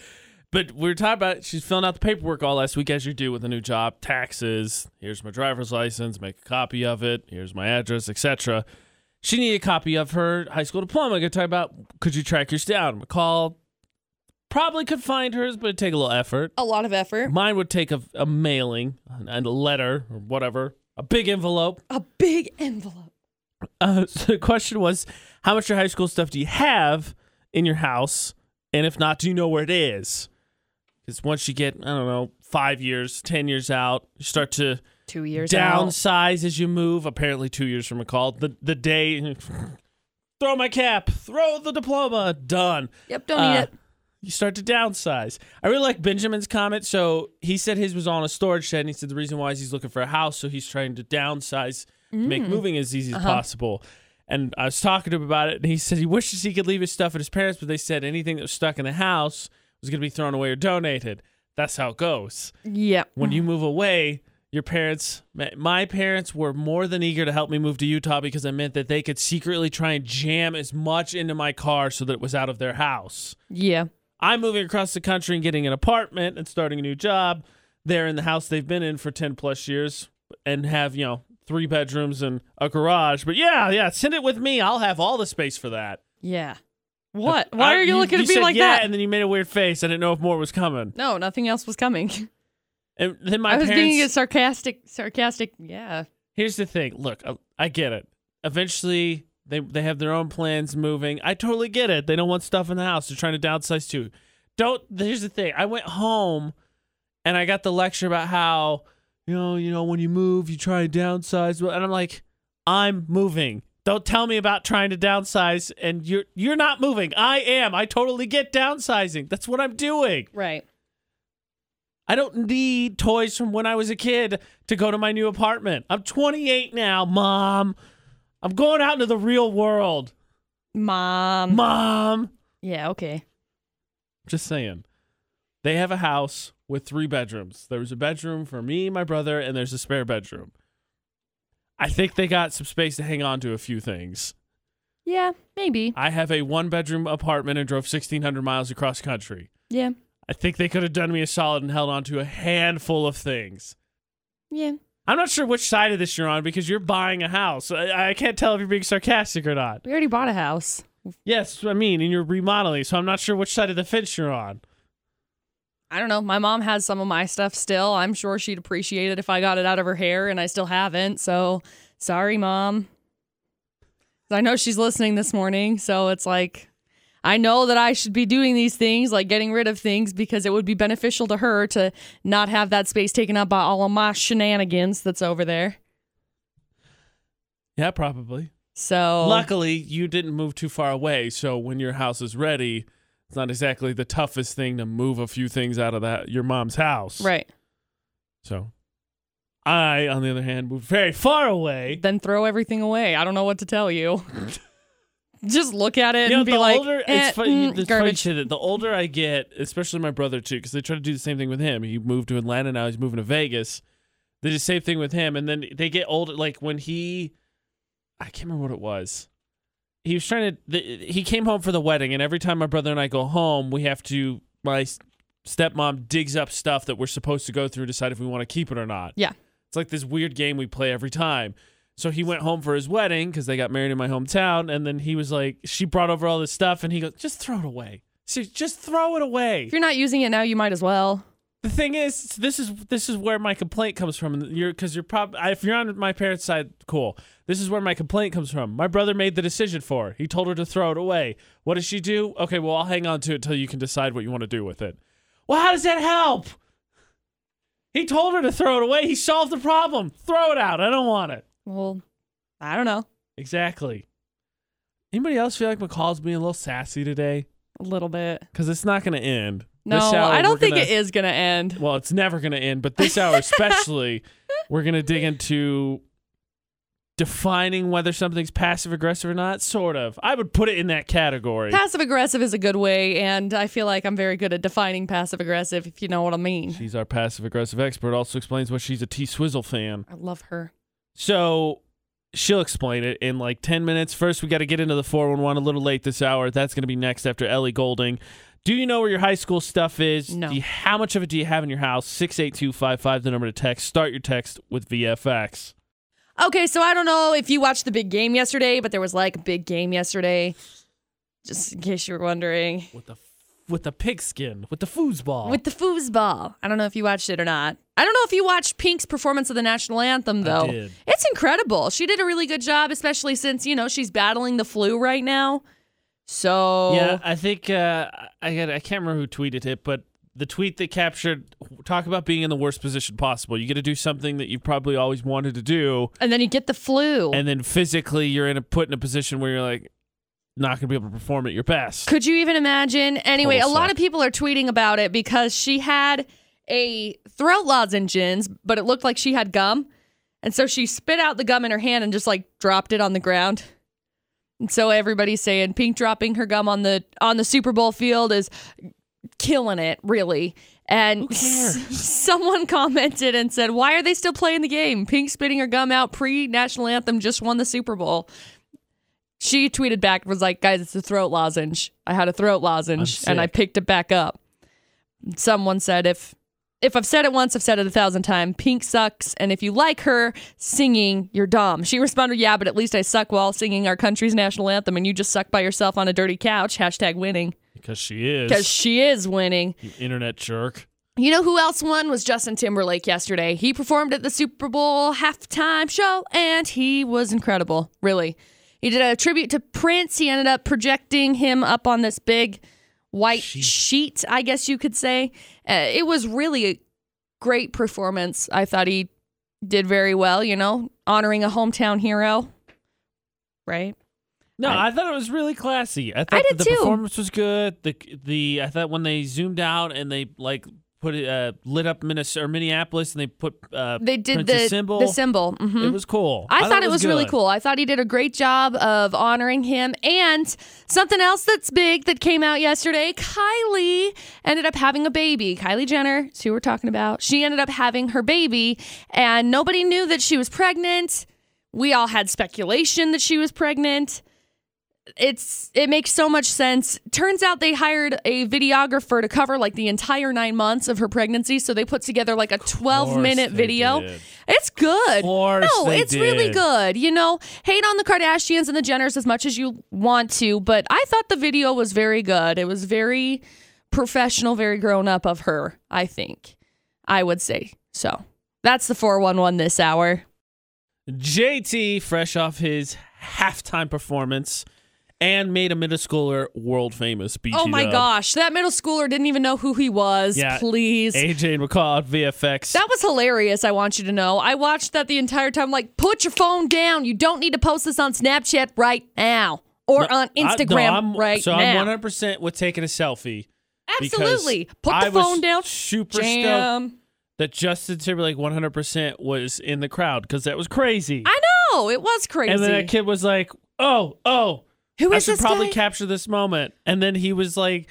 A: But we were talking about she's filling out the paperwork all last week, as you do with a new job, taxes. Here's my driver's license. Make a copy of it. Here's my address, etc. She needed a copy of her high school diploma. Gonna talk about could you track yours down? McCall probably could find hers, but it'd take a little effort.
B: A lot of effort.
A: Mine would take a, a mailing and a letter or whatever, a big envelope.
B: A big envelope.
A: Uh, so the question was, how much of your high school stuff do you have in your house? And if not, do you know where it is? Because once you get, I don't know, five years, 10 years out, you start to
B: Two years out.
A: downsize as you move. Apparently, two years from McCall. The, the day, throw my cap, throw the diploma, done.
B: Yep, don't
A: Uh,
B: need it.
A: You start to downsize. I really like Benjamin's comment. So he said his was on a storage shed, and he said the reason why is he's looking for a house, so he's trying to downsize to make moving as easy as possible. And I was talking to him about it, and he said he wishes he could leave his stuff at his parents, but they said anything that was stuck in the house was going to be thrown away or donated. That's how it goes.
B: Yep.
A: When you move away, your parents, my- parents were more than eager to help me move to Utah because it meant that they could secretly try and jam as much into my car so that it was out of their house.
B: Yeah.
A: I'm moving across the country and getting an apartment and starting a new job. They're in the house they've been in for 10 plus years and have, you know, three bedrooms and a garage. But yeah, yeah, send it with me. I'll have all the space for that.
B: Yeah. Uh, what? Why
A: I-
B: are you, looking at me
A: said
B: like
A: yeah,
B: that?
A: And then you made a weird face. I didn't know if more was coming.
B: no, nothing else was coming.
A: And then my
B: I was
A: parents.
B: being a sarcastic, sarcastic. Yeah.
A: Here's the thing. Look, I, I get it. Eventually, they they have their own plans moving. I totally get it. They don't want stuff in the house. They're trying to downsize too. Don't. Here's the thing. I went home, and I got the lecture about how you know you know when you move you try to downsize. And I'm like, I'm moving. Don't tell me about trying to downsize and you're you're not moving. I am. I totally get downsizing. That's what I'm doing.
B: Right.
A: I don't need toys from when I was a kid to go to my new apartment. I'm 28 now, mom. I'm going out into the real world.
B: Mom.
A: Mom.
B: yeah. Okay.
A: Just saying. They have a house with three bedrooms. There's a bedroom for me, my brother, and there's a spare bedroom. I think they got some space to hang on to a few things.
B: Yeah. Maybe.
A: I have a one bedroom apartment and drove 1,600 miles across country.
B: Yeah.
A: I think they could have done me a solid and held on to a handful of things.
B: Yeah.
A: I'm not sure which side of this you're on because you're buying a house. I, I can't tell if you're being sarcastic or not.
B: We already bought a house.
A: Yes, I mean, and you're remodeling, so I'm not sure which side of the fence you're on.
B: I don't know. My mom has some of my stuff still. I'm sure she'd appreciate it if I got it out of her hair, and I still haven't. So sorry, mom. I know she's listening this morning, so it's like I know that I should be doing these things, like getting rid of things, because it would be beneficial to her to not have that space taken up by all of my shenanigans that's over there.
A: Yeah, probably.
B: So
A: Luckily, you didn't move too far away, so when your house is ready, It's not exactly the toughest thing to move a few things out of that your mom's house.
B: Right.
A: So I, on the other hand, moved very far away.
B: Then throw everything away. I don't know what to tell you. Just look at it
A: You know,
B: and be like,
A: older
B: eh,
A: it's funny,
B: mm,
A: it's
B: garbage.
A: shit the older I get, especially my brother too, because they try to do the same thing with him. He moved to Atlanta now; he's moving to Vegas. They do the same thing with him, and then they get older. Like when he, I can't remember what it was. He was trying to. The, he came home for the wedding, and every time my brother and I go home, we have to. My stepmom digs up stuff that we're supposed to go through, decide if we want to keep it or not.
B: Yeah.
A: It's like this weird game we play every time. So he went home for his wedding because they got married in my hometown, and then he was like, she brought over all this stuff, and he goes, just throw it away. See, just throw it away.
B: If you're not using it now, you might as well.
A: The thing is, this is this is where my complaint comes from. You're because you're probably if you're on my parents' side, cool. This is where my complaint comes from. My brother made the decision for her. He told her to throw it away. What does she do? Okay, well I'll hang on to it till you can decide what you want to do with it. Well, how does that help? He told her to throw it away. He solved the problem. Throw it out. I don't want it.
B: Well, I don't know.
A: Exactly. Anybody else feel like McCall's being a little sassy today?
B: A little bit.
A: Because it's not going to end.
B: No,
A: hour,
B: I don't think
A: gonna-
B: it is going to end.
A: Well, it's never going to end, but this hour especially, we're going to dig into defining whether something's passive aggressive or not. Sort of. I would put it in that category.
B: Passive aggressive is a good way, and I feel like I'm very good at defining passive aggressive, if you know what I mean.
A: She's our passive aggressive expert. Also explains why she's a T Swizzle fan.
B: I love her.
A: So she'll explain it in like 10 minutes. First, we got to get into the 411 a little late this hour. That's going to be next after Ellie Goulding. Do you know where your high school stuff is?
B: No.
A: Do you- how much of it do you have in your house? 68255, the number to text. Start your text with VFX.
B: Okay, so I don't know if you watched the big game yesterday, but there was like a big game yesterday. Just in case you were wondering.
A: What the with the pigskin, with the foosball.
B: With the foosball. I don't know if you watched it or not. I don't know if you watched Pink's performance of the national anthem, though.
A: did.
B: It's incredible. She did a really good job, especially since, you know, she's battling the flu right now. So,
A: Yeah, I think uh, I got, I can't remember who tweeted it, but the tweet that captured talk about being in the worst position possible. You get to do something that you've probably always wanted to do,
B: and then you get the flu.
A: and then physically you're in a put in a position where you're like not going to be able to perform at your best.
B: Could you even imagine? Anyway,
A: Total
B: a lot
A: suck.
B: of people are tweeting about it because she had a throat lozenges, but it looked like she had gum. And so she spit out the gum in her hand and just like dropped it on the ground. And so everybody's saying Pink dropping her gum on the on the Super Bowl field is killing it, really. And s- someone commented and said, "Why are they still playing the game? Pink spitting her gum out pre national anthem just won the Super Bowl." She tweeted back was like, "Guys, it's a throat lozenge. I had a throat lozenge and I picked it back up." Someone said, "If if I've said it once, I've said it a thousand times. Pink sucks, and if you like her singing, you're dumb." She responded, "Yeah, but at least I suck while singing our country's national anthem, and you just suck by yourself on a dirty couch." Hashtag winning
A: Because she is.
B: because she is winning.
A: you internet jerk.
B: You know who else won was Justin Timberlake yesterday. He performed at the Super Bowl halftime show and he was incredible, really. He did a tribute to Prince. He ended up projecting him up on this big white
A: Sheet.
B: sheet, I guess you could say. Uh, it was really a great performance. I thought he did very well, you know, honoring a hometown hero. Right?
A: No,
B: I-
A: I, thought it was really classy. I thought
B: did
A: that the
B: too.
A: performance was good. The the I thought when they zoomed out and they like put it uh, lit up Minnesota or Minneapolis and they put uh,
B: They did
A: Prince's
B: the
A: symbol.
B: the symbol. Mhm.
A: It was cool.
B: I, thought, it was, really cool. I thought he did a great job of honoring him. And something else that's big that came out yesterday Kylie ended up having a baby. Kylie Jenner, is who we're talking about. She ended up having her baby, and nobody knew that she was pregnant. We all had speculation that she was pregnant. It's it makes so much sense. Turns out they hired a videographer to cover like the entire nine months of her pregnancy, so they put together like a twelve minute video.
A: did.
B: It's good. no, it's really good. You know, hate on the Kardashians and the Jenners as much as you want to, but I thought the video was very good. It was very professional, very grown up of her, I think. I would say. So that's the 411 this hour.
A: JT, fresh off his halftime performance, and made a middle schooler world famous. BT
B: Oh my
A: Dub.
B: gosh, that middle schooler didn't even know who he was.
A: Yeah.
B: Please.
A: AJ McCall VFX.
B: That was hilarious, I want you to know. I watched that the entire time, like, put your phone down. You don't need to post this on Snapchat right now. or
A: No,
B: on Instagram
A: I'm-
B: right
A: so
B: now.
A: I'm 100% with taking a selfie.
B: Absolutely. Put the
A: I
B: phone down.
A: Super stoked
B: Jam.
A: that Justin Timberlake 100% was in the crowd because that was crazy.
B: I know it was crazy.
A: and then that kid was like, "Oh, oh,
B: Who
A: I should probably
B: guy?
A: capture this moment." And then he was like, "It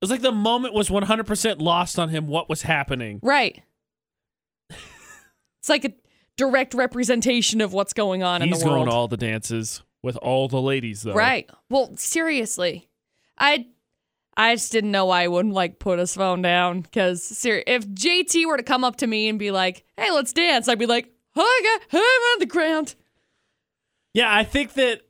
A: was like the moment was 100% lost on him. What was happening?"
B: right. it's like a direct representation of what's going on
A: He's
B: in the world.
A: going to all the dances with all the ladies, though.
B: Right. Well, seriously, I I just didn't know why I wouldn't like put his phone down because ser- if JT were to come up to me and be like, "Hey, let's dance," I'd be like, "Hi, guy, I'm on the ground."
A: Yeah, I think that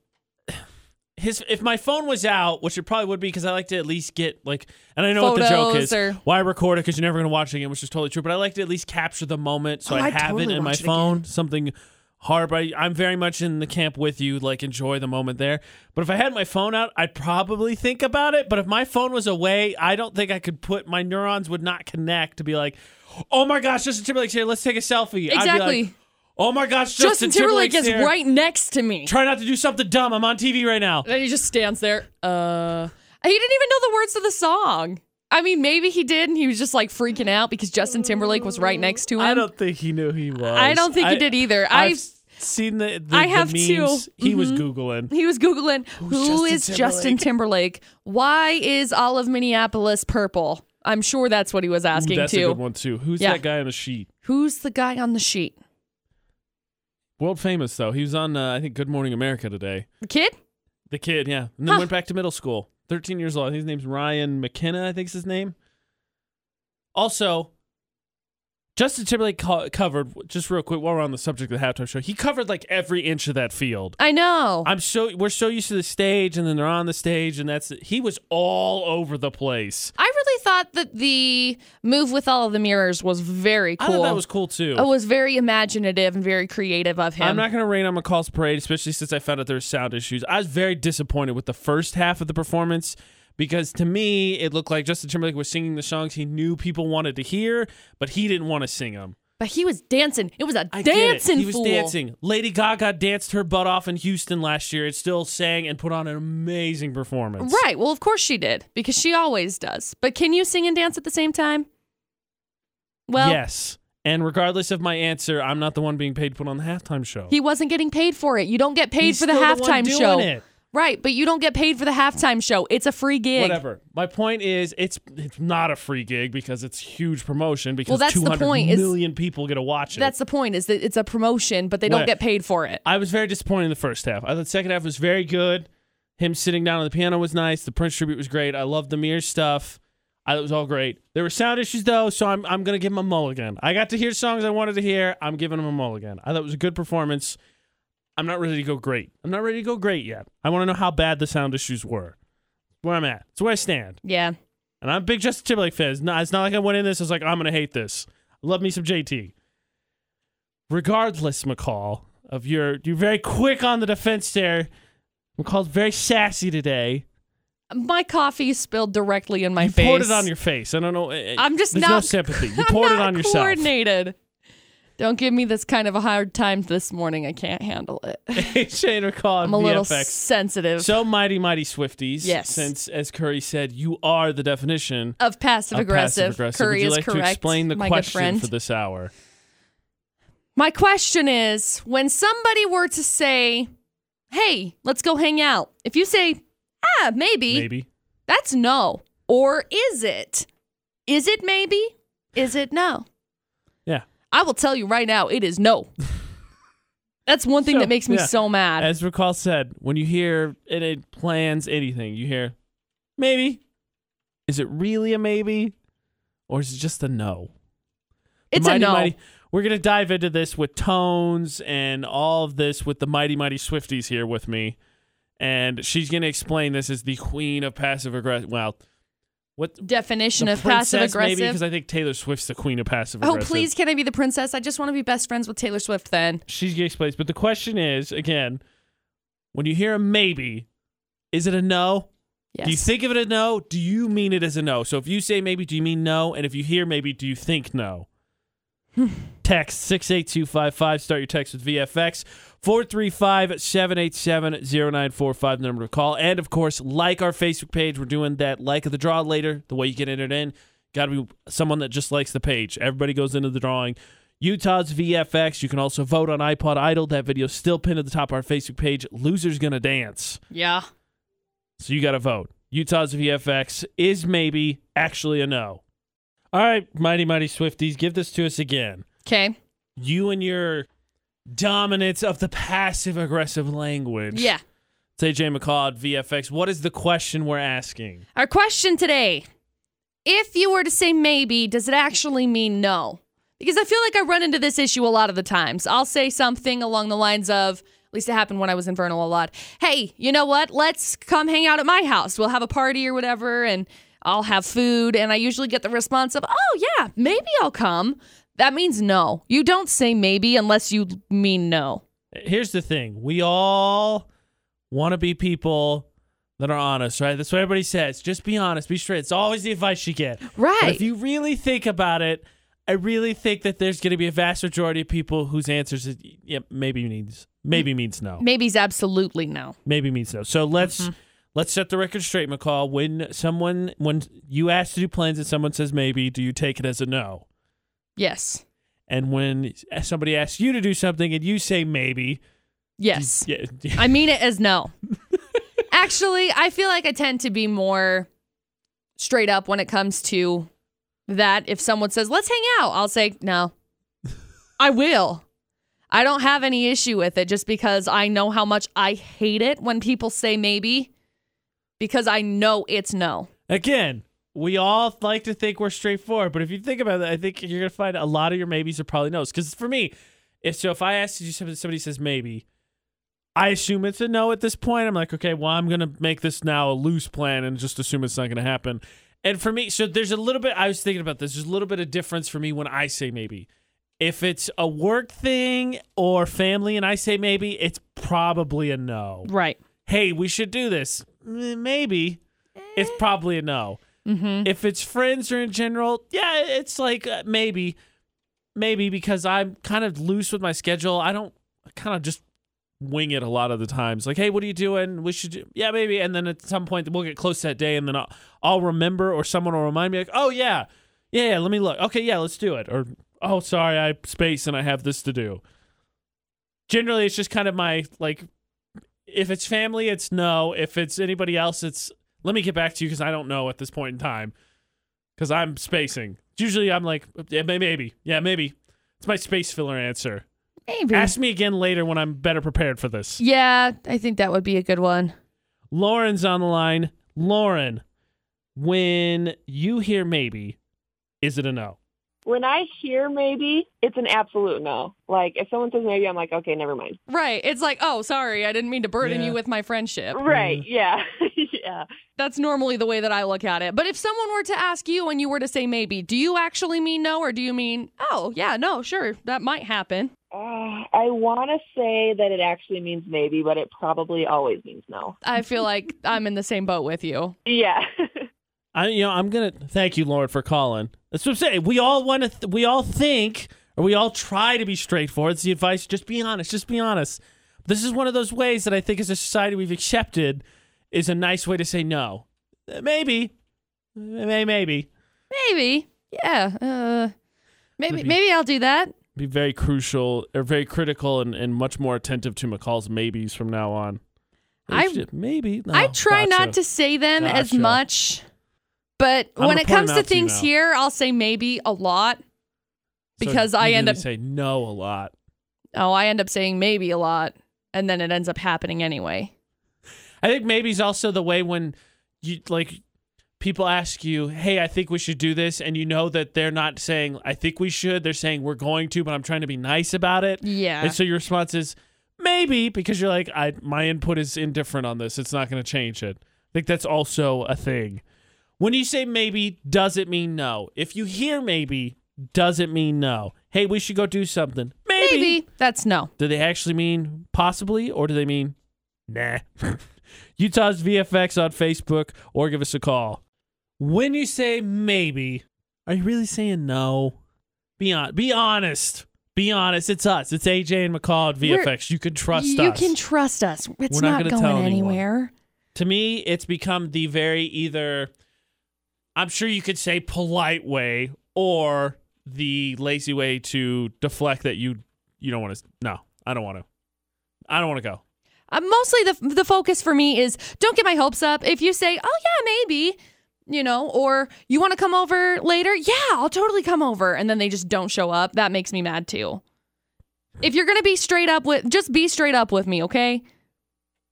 A: his if my phone was out, which it probably would be because I like to at least get like, and I know what the joke is.
B: or-
A: Why record it because you're never going to watch it again, which is totally true. But I like to at least capture the moment so
B: Oh,
A: I
B: I'd
A: have
B: totally
A: it in my phone. Something hard, but I, I'm very much in the camp with you. Like enjoy the moment there. But if I had my phone out, I'd probably think about it. But if my phone was away, I don't think I could put my neurons would not connect to be like, oh my gosh, Justin Timberlake's here. Let's take a selfie.
B: Exactly.
A: Oh my gosh,
B: Justin,
A: Justin,
B: Timberlake is
A: here.
B: right next to me.
A: Try not to do something dumb. I'm on TV right now.
B: And he just stands there. Uh, he didn't even know the words of the song. I mean, maybe he did, and he was just like freaking out because Justin Timberlake was right next to him.
A: I don't think he knew he was.
B: I don't think he did either.
A: I've
B: I've
A: seen the, the,
B: I
A: the
B: have
A: memes.
B: too. Mm-hmm.
A: He was googling.
B: He was Googling who
A: Justin
B: is Justin Timberlake? Why is all of Minneapolis purple? I'm sure that's what he was
A: Ooh,
B: asking
A: that's a
B: too.
A: good one too. Who's
B: Yeah.
A: that guy on the sheet?
B: Who's the guy on the sheet?
A: World famous though. He was on uh, I think Good Morning America today.
B: The kid?
A: The kid, yeah, and then
B: Huh.
A: went back to middle school. 13 years old. His name's Ryan McKenna. I think's his name. Also, Justin Timberlake co- covered just real quick while we're on the subject of the halftime show. He covered like every inch of that field.
B: I know.
A: I'm so we're so used to the stage, and then they're on the stage, and that's he was all over the place.
B: I really thought that the move with all of the mirrors was very
A: I
B: cool.
A: thought that was cool too.
B: It was very imaginative and very creative of him.
A: I'm not going to rain on McCall's parade, especially since I found out there were sound issues. I was very disappointed with the first half of the performance because to me it looked like Justin Timberlake was singing the songs he knew people wanted to hear, but he didn't want to sing them.
B: but he was dancing. It was a
A: I
B: dancing
A: He was
B: fool.
A: dancing. Lady Gaga danced her butt off in Houston last year. It still sang and put on an amazing performance.
B: Right. Well, of course she did because she always does. But can you sing and dance at the same time? Well,
A: yes. And regardless of my answer, I'm not the one being paid to put on the halftime show.
B: he wasn't getting paid for it. You don't get paid
A: He's
B: for the halftime
A: doing
B: show.
A: it.
B: Right, but you don't get paid for the halftime show. It's a free gig.
A: Whatever. My point is, it's it's not a free gig because it's huge promotion because
B: Well, that's the
A: 200
B: point, is-
A: people get to watch it.
B: That's the point is that it's a promotion, but they don't get paid for it.
A: I was very disappointed in the first half. I thought the second half was very good. Him sitting down on the piano was nice. The Prince tribute was great. I loved the mirror stuff. I thought it was all great. There were sound issues though, so I'm I'm gonna give him a mulligan. I got to hear songs I wanted to hear. I'm giving him a mulligan. I thought it was a good performance. I'm not ready to go great. I'm not ready to go great yet. I want to know how bad the sound issues were. Where I'm at. It's where I stand.
B: Yeah.
A: And I'm a big Justin Timberlake fan. It's not, it's not like I went in this. I was like, I'm going to hate this. Love me some JT. Regardless, McCall, of your, you're very quick on the defense there. McCall's very sassy today.
B: My coffee spilled directly in my face.
A: you
B: face.
A: poured it on your face. I don't know. eh, eh,
B: I'm just
A: there's
B: not
A: no sympathy. You poured it on yourself.
B: Coordinated. Don't give me this kind of a hard time this morning. I can't handle it.
A: Shane McCall
B: I'm a little sensitive
A: So mighty, mighty Swifties.
B: Yes.
A: Since, as Curry said, you are the definition
B: of passive aggressive. Curry
A: Would you
B: is
A: like
B: correct.
A: to explain the
B: my
A: question for this hour?
B: My question is when somebody were to say, hey, let's go hang out, if you say, ah, maybe,
A: Maybe.
B: that's no. Or is it? Is it maybe? Is it no? I will tell you right now, it is no. That's one thing
A: So,
B: that makes me
A: yeah.
B: so mad.
A: As McCall said, when you hear it, plans anything, you hear maybe. Is it really a maybe? Or is it just a no? The
B: it's a
A: Mighty
B: no.
A: Mighty- we're going to dive into this with tones and all of this with the Mighty Mighty Swifties here with me. And she's going to explain this as the queen of passive aggressive. Well, what
B: Definition of passive
A: aggressive? maybe because I think Taylor Swift's the queen of passive
B: Oh, please, can I be the princess? I just want to be best friends with Taylor Swift then.
A: She's to explain. But the question is again, when you hear a maybe, is it a no?
B: Yes.
A: Do you think of it as a no? Do you mean it as a no? So if you say maybe, do you mean no? And if you hear maybe, do you think no? text 68255. Start your text with VFX. 435 787 0945, number to call. And of course, like our Facebook page. We're doing that like of the draw later. The way you get entered in, got to be someone that just likes the page. Everybody goes into the drawing. Utah's VFX. You can also vote on iPod Idol. That video's still pinned at the top of our Facebook page. Loser's gonna dance.
B: Yeah.
A: So you got to vote. Utah's VFX is maybe actually a no. All right, mighty mighty Swifties, give this to us again.
B: Okay.
A: You and your dominance of the passive aggressive language.
B: Yeah.
A: Say Jay McCall at VFX. What is the question we're asking?
B: Our question today if you were to say maybe, does it actually mean no? Because I feel like I run into this issue a lot of the times. I'll say something along the lines of, at least it happened when I was in Vernal a lot. Hey, you know what? Let's come hang out at my house. We'll have a party or whatever, and I'll have food. And I usually get the response of, oh, yeah, maybe I'll come. That means no. You don't say maybe unless you mean no.
A: Here's the thing we all want to be people that are honest, right? That's what everybody says. Just be honest, be straight. It's always the advice you get. But
B: Right.
A: if you really think about it, I really think that there's going to be a vast majority of people whose answers is, yeah, maybe means maybe means no.
B: Maybe's absolutely no.
A: maybe means no. So let's
B: Mm-hmm.
A: let's set the record straight, McCall. When someone when you ask to do plans and someone says maybe, do you take it as a no?
B: Yes.
A: And when somebody asks you to do something and you say maybe,
B: Yes.
A: yeah,
B: I mean it as no. Actually, I feel like I tend to be more straight up when it comes to that. If someone says, let's hang out, I'll say, no. I will. I don't have any issue with it just because I know how much I hate it when people say maybe because I know it's no.
A: again, we all like to think we're straightforward, but if you think about it, I think you're gonna find a lot of your maybes are probably no's. Because for me, if so, if I ask you something, somebody says maybe, I assume it's a no at this point. I'm like, okay, well, I'm gonna make this now a loose plan and just assume it's not gonna happen. And for me, so there's a little bit. I was thinking about this. There's a little bit of difference for me when I say maybe. If it's a work thing or family, and I say maybe, it's probably a no
B: Right.
A: hey, we should do this. Mm, Maybe. It's probably a no.
B: Mm-hmm.
A: If it's friends or in general, yeah, it's like uh, maybe. Maybe because I'm kind of loose with my schedule. I don't kind of just wing it a lot of the times. Like, hey, what are you doing? We should, do, yeah, maybe. And then at some point, we'll get close to that day, and then I'll, I'll remember, or someone will remind me, like, oh yeah, yeah, yeah, let me look. Okay, yeah, let's do it. Or oh, sorry, I space and I have this to do. Generally, it's just kind of my like if it's family, it's no. If it's anybody else, it's let me get back to you because I don't know at this point in time because I'm spacing. Usually, I'm like, yeah, maybe, yeah, maybe. It's my space filler answer.
B: Maybe.
A: Ask me again later when I'm better prepared for this.
B: yeah, I think that would be a good one.
A: Lauren's on the line. Lauren, when you hear maybe, is it a no?
C: When I hear maybe, it's an absolute no. Like if someone says maybe, I'm like, okay, never mind.
B: Right. It's like, oh, sorry, I didn't mean to burden
A: Yeah.
B: you with my friendship.
C: Right? Yeah, yeah.
B: That's normally the way that I look at it. But if someone were to ask you and you were to say maybe, do you actually mean no or do you mean, oh, yeah, no, sure, that might happen?
C: Uh, I want to say that it actually means maybe, but it probably always means no.
B: I feel like I'm in the same boat with you.
C: Yeah.
A: I, you know, I'm gonna thank you, Lauren, for calling. That's what I'm saying. We all want to. Th- we all think, or we all try to be straightforward. It's the advice. Just be honest. Just be honest. This is one of those ways that I think, as a society, we've accepted is a nice way to say no. Uh, Maybe, May- maybe.
B: Maybe. Yeah. Uh, maybe
A: be-
B: maybe I'll do that.
A: Be very crucial, or very critical, and, and much more attentive to McCall's maybes from now on.
B: I-
A: maybe. No,
B: I try
A: gotcha.
B: not to say them as
A: Gotcha.
B: much. But
A: I'm
B: when it comes to
A: out to
B: things here, I'll say maybe a lot. Because
A: you
B: I end up-
A: say no a lot.
B: Oh, I end up saying maybe a lot. And then it ends up happening anyway.
A: I think maybe it's also the way when you like people ask you, "Hey, I think we should do this," and you know that they're not saying, "I think we should." They're saying, "We're going to," but I'm trying to be nice about it.
B: Yeah.
A: And so your response is maybe because you're like, "I my input is indifferent on this. It's not going to change it." I think that's also a thing. When you say maybe, does it mean no? If you hear maybe, does it mean no? Hey, we should go do something. Maybe.
B: maybe. That's no.
A: Do they actually mean possibly, or do they mean nah? Utah's VFX on Facebook, or give us a call. When you say maybe, are you really saying no? Be on, be honest. Be honest. It's us. It's AJ and McCall at
B: We're-
A: VFX. you can trust
B: you
A: us.
B: You can trust us. It's
A: We're not
B: not, going
A: anyone.
B: anywhere.
A: to me, it's become the very either, I'm sure you could say polite way or the lazy way to deflect that you you don't want to. No, I don't want to. I don't want to go.
B: Uh, mostly the the focus for me is don't get my hopes up. If you say, "Oh yeah, maybe," you know, or you want to come over later, yeah, I'll totally come over, and then they just don't show up, that makes me mad too. If you're gonna be straight up with, just be straight up with me, okay?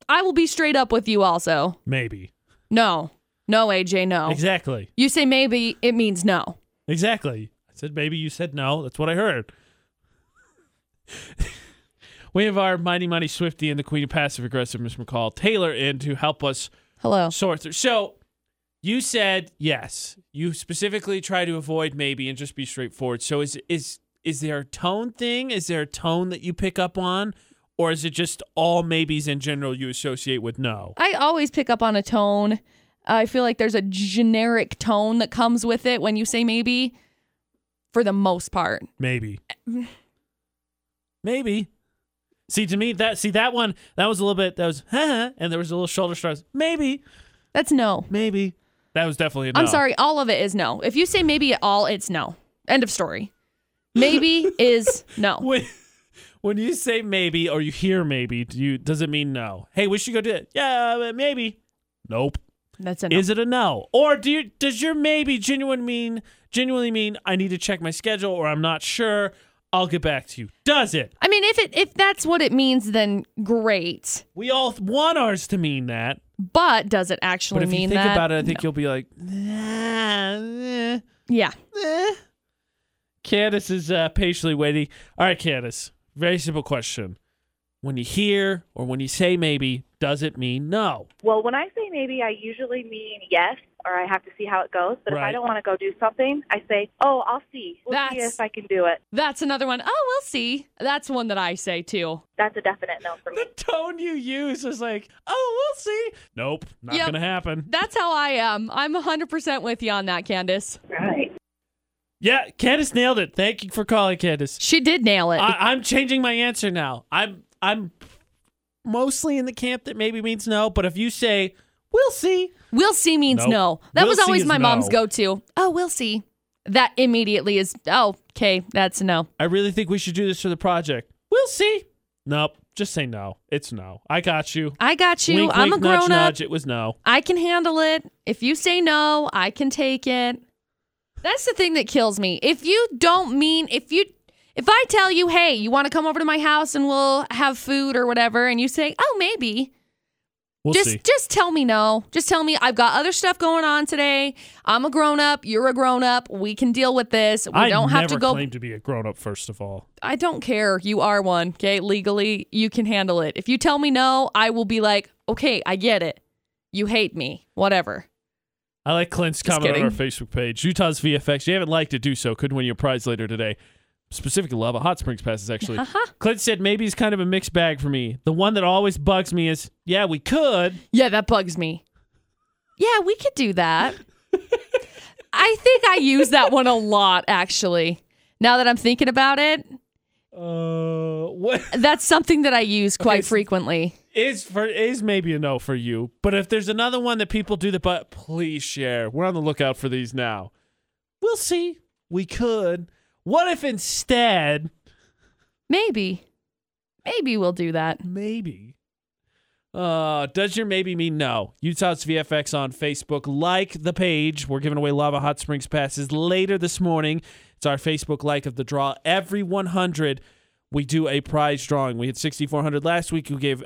B: I will be straight up with you also.
A: Maybe.
B: No, no, AJ, no.
A: Exactly.
B: You say maybe, it means no.
A: Exactly. I said maybe. You said no. That's what I heard. we have our mighty mighty Swifty and the Queen of Passive Aggressive, Miss McCall Taylor, in to help us
B: Hello.
A: sort through. So you said yes. You specifically try to avoid maybe and just be straightforward. So is is is there a tone thing? Is there a tone that you pick up on? Or is it just all maybes in general you associate with no?
B: I always pick up on a tone. I feel like there's a generic tone that comes with it when you say maybe, for the most part.
A: Maybe. Maybe. See to me that see that one that was a little bit that was huh and there was a little shoulder shrugs. Maybe.
B: That's no.
A: Maybe. That was definitely a no.
B: I'm sorry, all of it is no. If you say maybe at all, it's no. End of story. Maybe is no.
A: When, when you say maybe or you hear maybe, do you does it mean no? Hey, we should go do it. Yeah, uh, maybe. Nope.
B: That's a no.
A: Is it a no? Or do you, does your maybe genuine mean genuinely mean I need to check my schedule or I'm not sure? I'll get back to you. Does it?
B: I mean, if it if that's what it means, then great.
A: We all want ours to mean that.
B: But does it actually
A: But if you think
B: that?
A: about it, I think you'll be like, nah,
B: yeah.
A: eh. Candace is uh, patiently waiting. All right, Candace. Very simple question. When you hear or when you say maybe, does it mean no?
D: Well, when I say maybe, I usually mean yes, or I have to see how it goes. But if I don't want to go do something, I say, oh, I'll see. We'll see if I can do it.
B: That's another one. Oh, we'll see. That's one that I say too.
D: That's a definite no for me.
A: The tone you use is like, oh, we'll see. Nope, not
B: Yep.
A: gonna happen.
B: That's how I am. I'm 100% with you on that, Candace.
D: Right.
A: Yeah, Candace nailed it. Thank you for calling, Candace.
B: She did nail it.
A: I, I'm changing my answer now. I'm I'm mostly in the camp that maybe means no, but if you say we'll see,
B: We'll see means
A: Nope.
B: no. That
A: We'll
B: was always my mom's go to. Oh, we'll see. That immediately is, oh, okay, that's a no.
A: I really think we should do this for the project. We'll see. Nope, just say no. It's no. I got you.
B: I got you.
A: Wink,
B: I'm
A: wink,
B: a grown
A: nudge,
B: up.
A: nudge. It was no.
B: I can handle it. If you say no, I can take it. That's the thing that kills me. If you don't mean, if you, if I tell you, hey, you want to come over to my house and we'll have food or whatever, and you say, oh, maybe,
A: We'll
B: just
A: see.
B: just tell me no. Just tell me I've got other stuff going on today. I'm a grown up. You're a grown up. We can deal with this. We
A: I
B: don't have to go.
A: claimed to be a grown up. First of all,
B: I don't care. You are one. Okay, legally, you can handle it. If you tell me no, I will be like, okay, I get it. You hate me. Whatever.
A: I like Clint's comment
B: kidding.
A: on our Facebook page. Utah's VFX. You haven't liked it, do so. Could win you a prize later today. Specifically, Lava Hot Springs passes. Actually,
B: Uh-huh.
A: Clint said maybe it's kind of a mixed bag for me. The one that always bugs me is, yeah, we could.
B: Yeah, that bugs me. Yeah, we could do that. I think I use that one a lot, actually. Now that I'm thinking about it,
A: Uh, what
B: that's something that I use quite
A: Okay,
B: frequently.
A: is for is maybe a no for you. But if there's another one that people do that, but please share. We're on the lookout for these now. We'll see. We could. What if instead,
B: Maybe. Maybe we'll do that.
A: maybe? Uh, does your maybe mean no? Utah's VFX on Facebook. Like the page. We're giving away Lava Hot Springs passes later this morning. It's our Facebook like of the draw. Every 100, we do a prize drawing. We had 6,400 last week. We gave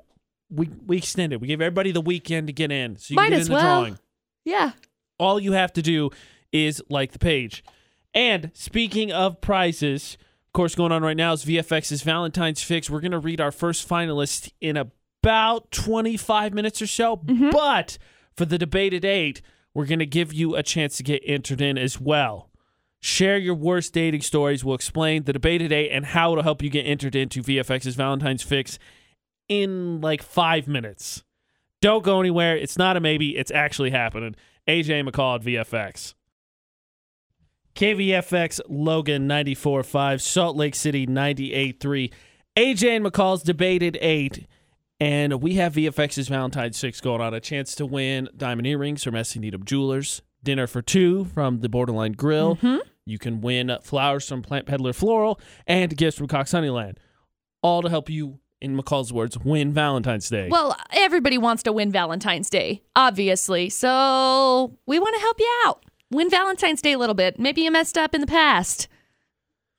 A: we we extended. We gave everybody the weekend to get in, so you
B: Might
A: can get
B: as
A: in the
B: well.
A: drawing.
B: Yeah.
A: All you have to do is like the page. And speaking of prizes, of course, going on right now is VFX's Valentine's Fix. We're going to read our first finalist in about 25 minutes or so. Mm-hmm. But for the debate at 8, we're going to give you a chance to get entered in as well. Share your worst dating stories. We'll explain the debate at 8 and how it'll help you get entered into VFX's Valentine's Fix in like five minutes. Don't go anywhere. It's not a maybe. It's actually happening. AJ McCall at VFX. KVFX Logan 94.5, Salt Lake City 98.3. AJ and McCall's debated eight. And we have VFX's Valentine's Fix going on. A chance to win diamond earrings from S.E. Needham Jewelers, dinner for two from the Borderline Grill. Mm-hmm. You can win flowers from Plant Peddler Floral and gifts from Cox Honeyland. All to help you, in McCall's words, win Valentine's Day.
B: Well, everybody wants to win Valentine's Day, obviously. So we want to help you out. Win Valentine's Day a little bit. Maybe you messed up in the past.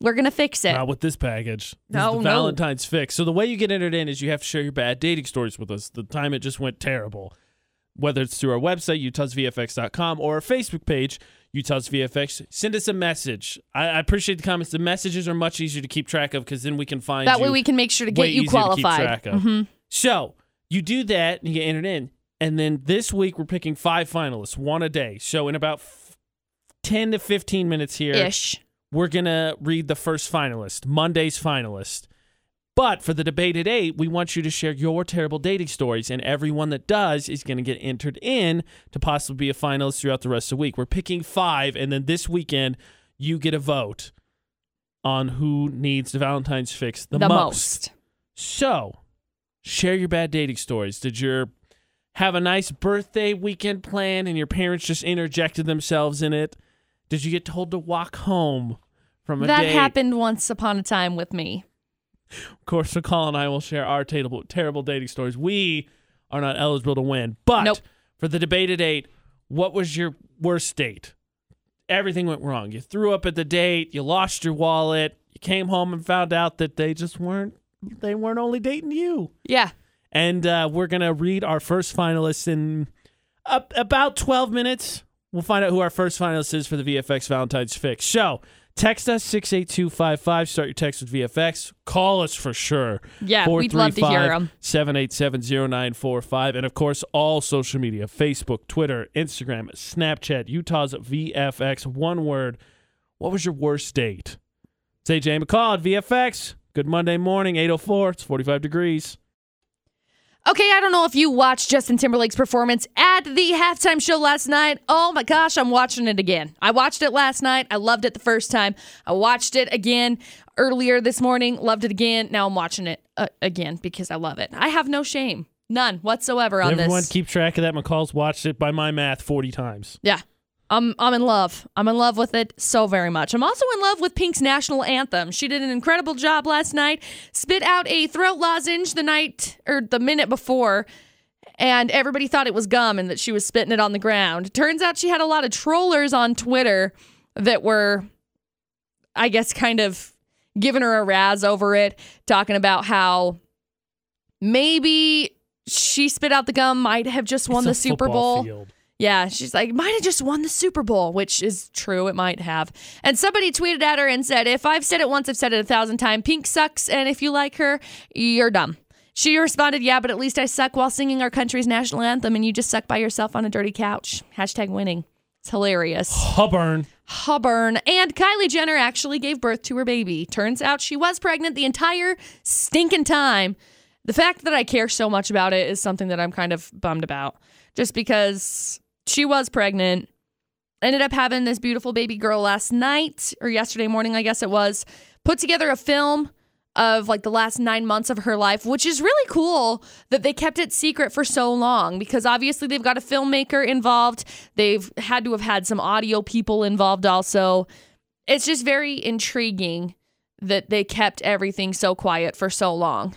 B: We're going to fix it.
A: Not with this package. This
B: No,
A: is the
B: no.
A: Valentine's fix. So the way you get entered in is you have to share your bad dating stories with us. The time it just went terrible. Whether it's through our website, utahsvfx.com, or our Facebook page, Utah's VFX, send us a message. I, I appreciate the comments. The messages are much easier to keep track of because then we can find
B: that
A: you
B: way we can make sure to
A: way
B: get you
A: easier to keep
B: qualified.
A: track of.
B: Mhm.
A: So you do that and you get entered in. And then this week we're picking five finalists, one a day. So in about f- 10 to 15 minutes here,
B: Ish.
A: we're going to read the first finalist, Monday's finalist. But for the debate at eight, we want you to share your terrible dating stories, and everyone that does is going to get entered in to possibly be a finalist throughout the rest of the week. We're picking five, and then this weekend, you get a vote on who needs the Valentine's fix the,
B: The,
A: most.
B: most.
A: So, share your bad dating stories. Did your have a nice birthday weekend plan and your parents just interjected themselves in it? Did you get told to walk home from a
B: That
A: date?
B: happened once upon a time with me.
A: Of course, McCall and I will share our terrible, terrible dating stories. We are not eligible to win. But
B: Nope.
A: for the debate at eight, what was your worst date? Everything went wrong. You threw up at the date. You lost your wallet. You came home and found out that they just weren't. They weren't only dating you.
B: Yeah.
A: And uh, we're gonna read our first finalists in up about twelve minutes. We'll find out who our first finalist is for the VFX Valentine's Fix. So text us six eight two five five. Start your text with VFX. Call us for sure.
B: Yeah, we'd love to hear 'em.
A: Seven eight seven zero nine four five, and of course all social media: Facebook, Twitter, Instagram, Snapchat. Utah's VFX. One word. What was your worst date? It's AJ McCall at VFX. Good Monday morning, 804. It's 45 degrees.
B: Okay, I don't know if you watched Justin Timberlake's performance at the halftime show last night. Oh my gosh, I'm watching it again. I watched it last night. I loved it the first time. I watched it again earlier this morning. Loved it again. Now I'm watching it uh, again because I love it. I have no shame, none whatsoever on
A: Everyone
B: this.
A: keep track of that. McCall's watched it by my math 40 times.
B: Yeah. I'm I'm in love. I'm in love with it so very much. I'm also in love with Pink's national anthem. She did an incredible job last night. Spit out a throat lozenge the night or the minute before and everybody thought it was gum and that she was spitting it on the ground. Turns out she had a lot of trollers on Twitter that were I guess kind of giving her a razz over it, talking about how maybe she spit out the gum might have just won
A: It's
B: the Super Bowl.
A: field.
B: Yeah, she's like, might have just won the Super Bowl, which is true. It might have. And somebody tweeted at her and said, if I've said it once, I've said it a thousand times. Pink sucks, and if you like her, you're dumb. She responded, yeah, but at least I suck while singing our country's national anthem, and you just suck by yourself on a dirty couch. Hashtag winning. It's hilarious.
A: Hubbard.
B: Hubbard. And Kylie Jenner actually gave birth to her baby. Turns out she was pregnant the entire stinking time. The fact that I care so much about it is something that I'm kind of bummed about. Just because she was pregnant, ended up having this beautiful baby girl last night or yesterday morning, I guess it was, put together a film of like the last nine months of her life, which is really cool that they kept it secret for so long because obviously they've got a filmmaker involved. They've had to have had some audio people involved also. It's just very intriguing that they kept everything so quiet for so long.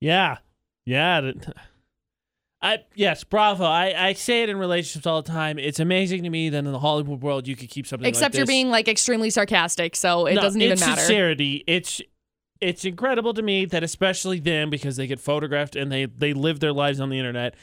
A: Yeah. Yeah. I yes, bravo. I, I say it in relationships all the time. It's amazing to me that in the Hollywood world you could keep something
B: Except
A: like
B: you're being like extremely sarcastic, so it
A: No,
B: doesn't even
A: it's
B: matter.
A: Sincerity. It's it's incredible to me that especially them because they get photographed and they they live their lives on the internet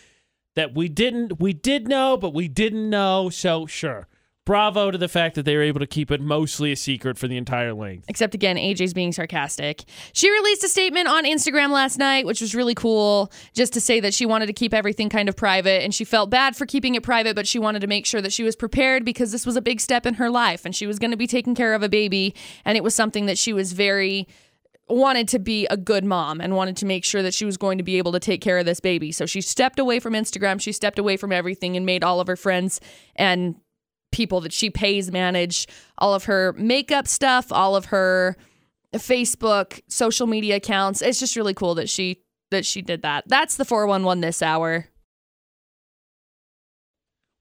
A: that we didn't we did know but we didn't know. So sure, bravo to the fact that they were able to keep it mostly a secret for the entire length.
B: Except again, AJ's being sarcastic. She released a statement on Instagram last night, which was really cool, just to say that she wanted to keep everything kind of private and she felt bad for keeping it private, but she wanted to make sure that she was prepared because this was a big step in her life and she was going to be taking care of a baby. And it was something that she was very wanted to be a good mom and wanted to make sure that she was going to be able to take care of this baby. So she stepped away from Instagram, she stepped away from everything and made all of her friends and people that she pays manage all of her makeup stuff, all of her Facebook, social media accounts. It's just really cool that she that she did that. That's the 411 this hour.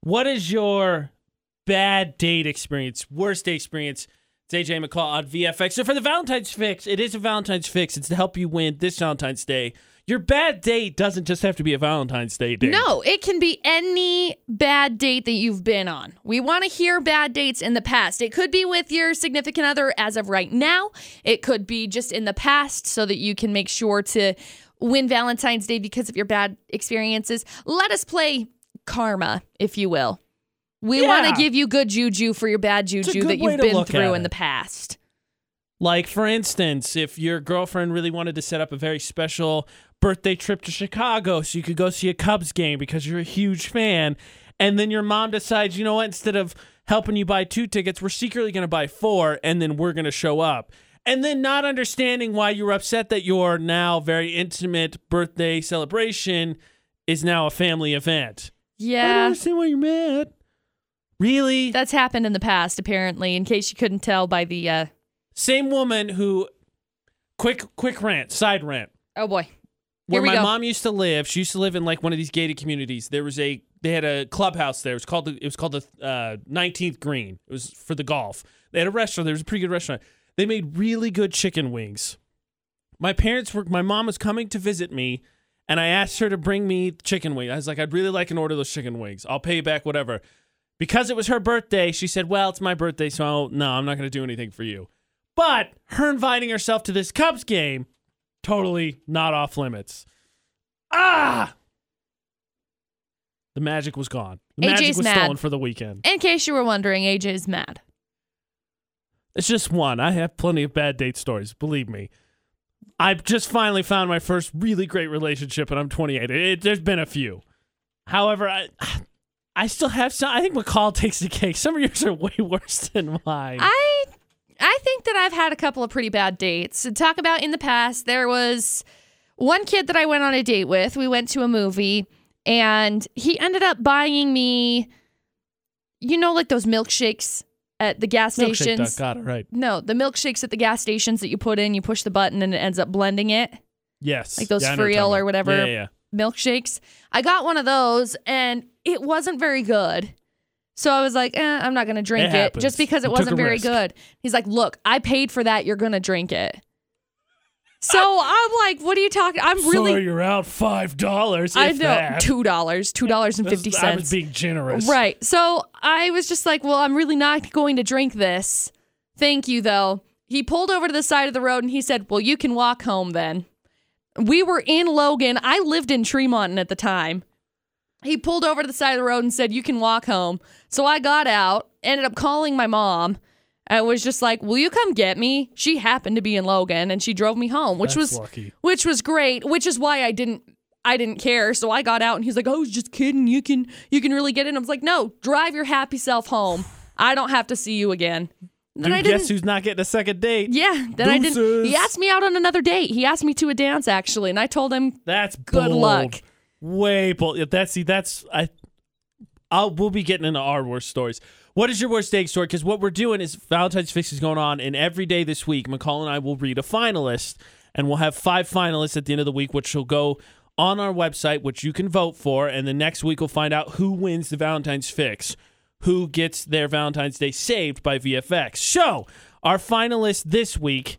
A: What is your bad date experience, worst date experience? It's AJ McCall on VFX. So for the Valentine's fix, it is a Valentine's fix. It's to help you win this Valentine's Day. Your bad date doesn't just have to be a Valentine's Day date.
B: No, it can be any bad date that you've been on. We want to hear bad dates in the past. It could be with your significant other as of right now. It could be just in the past so that you can make sure to win Valentine's Day because of your bad experiences. Let us play karma, if you will. We want to give you good juju for your bad juju that you've been through in the past.
A: Like, for instance, if your girlfriend really wanted to set up a very special birthday trip to Chicago so you could go see a Cubs game because you're a huge fan, and then your mom decides, you know what, instead of helping you buy two tickets, we're secretly going to buy four, and then we're going to show up. And then not understanding why you're upset that your now very intimate birthday celebration is now a family event. Yeah. I don't understand why you're mad. Really?
B: That's happened in the past, apparently, in case you couldn't tell by the. Uh,
A: Same woman who, quick, quick rant, side rant.
B: oh boy.
A: Where my
B: go.
A: mom used to live. She used to live in like one of these gated communities. There was a they had a clubhouse there. It was called the, it was called the uh, 19th Green. It was for the golf. They had a restaurant. There was a pretty good restaurant. They made really good chicken wings. My parents were my mom was coming to visit me and I asked her to bring me chicken wings. I was like I'd really like an order of those chicken wings. I'll pay you back whatever. Because it was her birthday, she said, "Well, it's my birthday, so I'll, no, I'm not going to do anything for you." But her inviting herself to this Cubs game totally not off limits. Ah! The magic was gone. The magic was
B: mad.
A: stolen for the weekend.
B: In case you were wondering, AJ is mad.
A: It's just one. I have plenty of bad date stories, believe me. I've just finally found my first really great relationship, and I'm 28. It, there's been a few. However, I I still have some. I think McCall takes the cake. Some of yours are way worse than mine.
B: I I think that I've had a couple of pretty bad dates. To talk about in the past, there was one kid that I went on a date with. We went to a movie and he ended up buying me you know like those milkshakes at the gas
A: Milkshake
B: stations.
A: duck, got it right.
B: No, the milkshakes at the gas stations that you put in, you push the button and it ends up blending it.
A: Yes,
B: Like those
A: Yeah, I know what you're
B: Friel or whatever.
A: Yeah, yeah, yeah.
B: milkshakes. I got one of those and it wasn't very good. So I was like, eh, I'm not going to drink
A: It
B: it,
A: happens.
B: just because it
A: You took
B: wasn't
A: a
B: very
A: risk.
B: good. He's like, Look, I paid for that. You're going to drink it. So I'm like, What are you talking? I'm really.
A: Sorry, you're out five dollars.
B: I know two dollars, $2.50.
A: I was being generous.
B: Right. So I was just like, well, I'm really not going to drink this. Thank you, though. He pulled over to the side of the road and he said, well, you can walk home then. We were in Logan. I lived in Tremont at the time. He pulled over to the side of the road and said, you can walk home. So I got out, ended up calling my mom. I was just like, "Will you come get me?" She happened to be in Logan and she drove me home, which
A: That's
B: was
A: lucky.
B: which was great, which is why I didn't I didn't care. So I got out and he's like, oh, "I was just kidding. You can you can really get in." I was like, "No, drive your happy self home. I don't have to see you again." Then
A: Dude,
B: I
A: guess who's not getting a second date?
B: Yeah, then I didn't He asked me out on another date. He asked me to a dance actually, and I told him
A: That's
B: Good
A: bold.
B: luck.
A: Way. Yeah, That's see. That's I. I'll we'll be getting into our worst stories. What is your worst date story? Because what we're doing is Valentine's Fix is going on, and every day this week, McCall and I will read a finalist, and we'll have five finalists at the end of the week, which will go on our website, which you can vote for, and the next week we'll find out who wins the Valentine's Fix, who gets their Valentine's Day saved by VFX. So our finalist this week,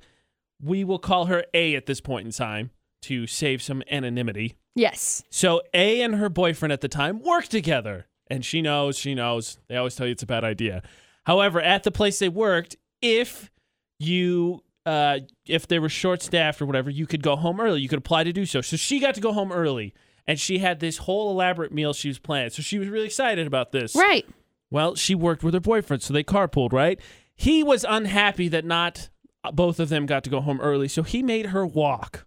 A: we will call her A at this point in time to save some anonymity.
B: Yes.
A: So A and her boyfriend at the time work together, and she knows, she knows. They always tell you it's a bad idea. However, at the place they worked, if you uh if they were short staffed or whatever, you could go home early. You could apply to do so. So she got to go home early, and she had this whole elaborate meal she was planning. So she was really excited about this.
B: Right.
A: Well, she worked with her boyfriend, so they carpooled, right? He was unhappy that not both of them got to go home early, so he made her walk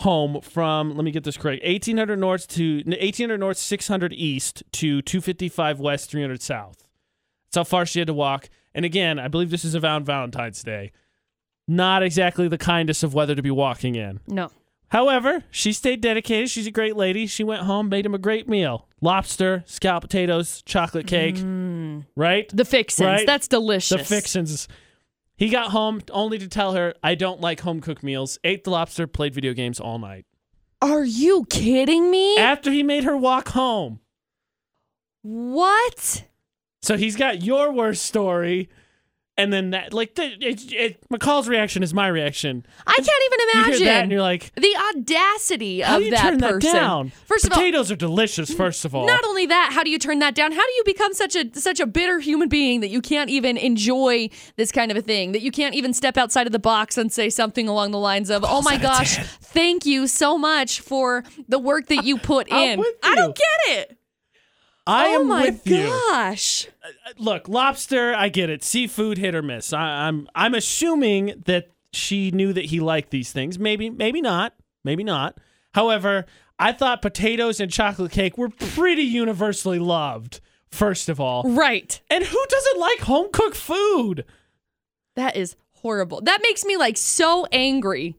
A: home from let me get this correct 1800 north to 1800 north 600 east to 255 west 300 south that's how far she had to walk and again i believe this is around valentine's day not exactly the kindest of weather to be walking in
B: No.
A: However, she stayed dedicated. She's a great lady. She went home, made him a great meal: lobster, scalloped potatoes, chocolate cake. Mm. Right?
B: The fixins.
A: Right?
B: That's delicious.
A: The fixins. He got home only to tell her, "I don't like home cooked meals." Ate the lobster, played video games all night.
B: Are you kidding me?
A: After he made her walk home.
B: what?
A: So he's got your worst story, and then that like the, it, it, McCall's reaction is my reaction.
B: I can't even imagine.
A: You hear that, and you're like,
B: the audacity
A: "How
B: of
A: do you
B: that
A: turn
B: person.
A: that down?"
B: First of all,
A: potatoes are delicious. First of all,
B: Not only that, how do you turn that down? How do you become such a such a bitter human being that you can't even enjoy this kind of a thing? That you can't even step outside of the box and say something along the lines of, "Oh my gosh, thank you so much for the work that you put in." I don't get it.
A: I
B: oh
A: am
B: my
A: with you.
B: gosh.
A: Look, lobster, I get it. Seafood, hit or miss. I, I'm I'm assuming that she knew that he liked these things. Maybe, maybe not. Maybe not. However, I thought potatoes and chocolate cake were pretty universally loved. First of all,
B: Right.
A: and who doesn't like home cooked food?
B: That is horrible. That makes me like so angry.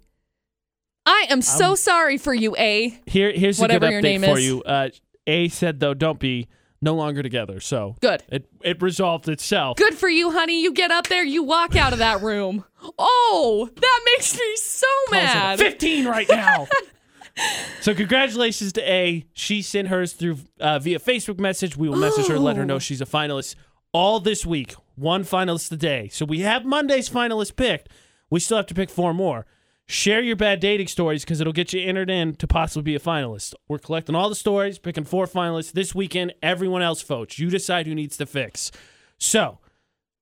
B: I am so sorry for you, A.
A: Here, here's a good
B: your
A: update for
B: is.
A: you. Uh, a said though, don't be no longer together. So
B: Good.
A: it it resolved itself.
B: Good for you, honey. You get up there, you walk out of that room. Oh, that makes me so mad.
A: 15 right now. so congratulations to A. She sent hers through uh, via Facebook message. We will message her, let her know she's a finalist all this week. One finalist a day. So we have Monday's finalist picked. We still have to pick four more. Share your bad dating stories because it'll get you entered in to possibly be a finalist. We're collecting all the stories, picking four finalists this weekend. Everyone else votes. You decide who needs to fix. So,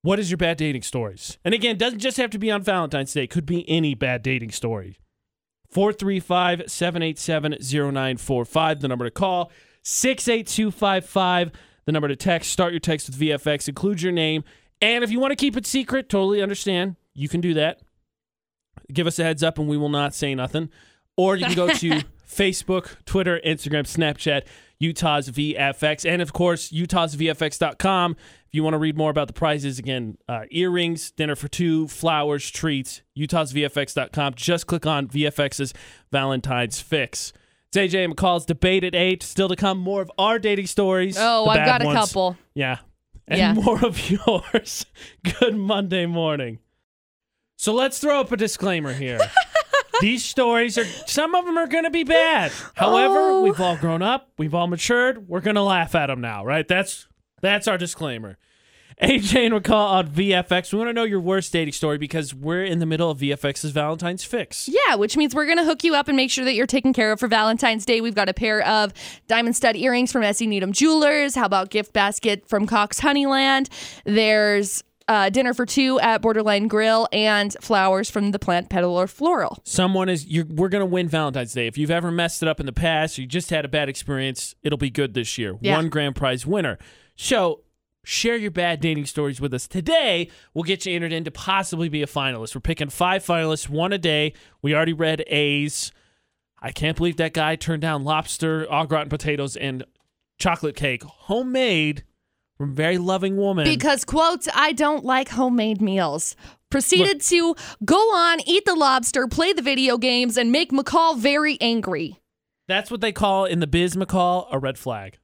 A: what is your bad dating stories? And again, it doesn't just have to be on Valentine's Day. It could be any bad dating story. 435 787 0945, the number to call. 68255, the number to text. Start your text with VFX. Include your name. And if you want to keep it secret, totally understand. You can do that. Give us a heads up and we will not say nothing. Or you can go to Facebook, Twitter, Instagram, Snapchat, Utah's VFX, and of course, utahsvfx.com. If you want to read more about the prizes, again, uh, earrings, dinner for two, flowers, treats, utahsvfx.com. Just click on VFX's Valentine's Fix. It's AJ McCall's debate at 8. Still to come, more of our dating stories.
B: Oh, I've got a
A: ones.
B: couple.
A: Yeah. And
B: Yeah.
A: more of yours. Good Monday morning. So let's throw up a disclaimer here. These stories are some of them are going to be bad. However,
B: Oh.
A: we've all grown up, we've all matured. We're going to laugh at them now, right? That's that's our disclaimer. AJ and McCall on VFX. We want to know your worst dating story because we're in the middle of VFX's Valentine's Fix.
B: Yeah, which means we're going to hook you up and make sure that you're taken care of for Valentine's Day. We've got a pair of diamond stud earrings from S.E. Needham Jewelers. How about gift basket from Cox Honeyland? There's uh, dinner for two at Borderline Grill and flowers from the Plant Peddler Floral.
A: Someone is you're, we're going to win Valentine's Day. If you've ever messed it up in the past, or you just had a bad experience, it'll be good this year.
B: Yeah.
A: One grand prize winner. So share your bad dating stories with us today. We'll get you entered in to possibly be a finalist. We're picking five finalists, one a day. We already read A's. I can't believe that guy turned down lobster, au gratin potatoes, and chocolate cake, homemade from very loving woman.
B: Because, quote, I don't like homemade meals. Proceeded to go on, eat the lobster, play the video games, and make McCall very angry.
A: That's what they call in the biz, McCall, a red flag.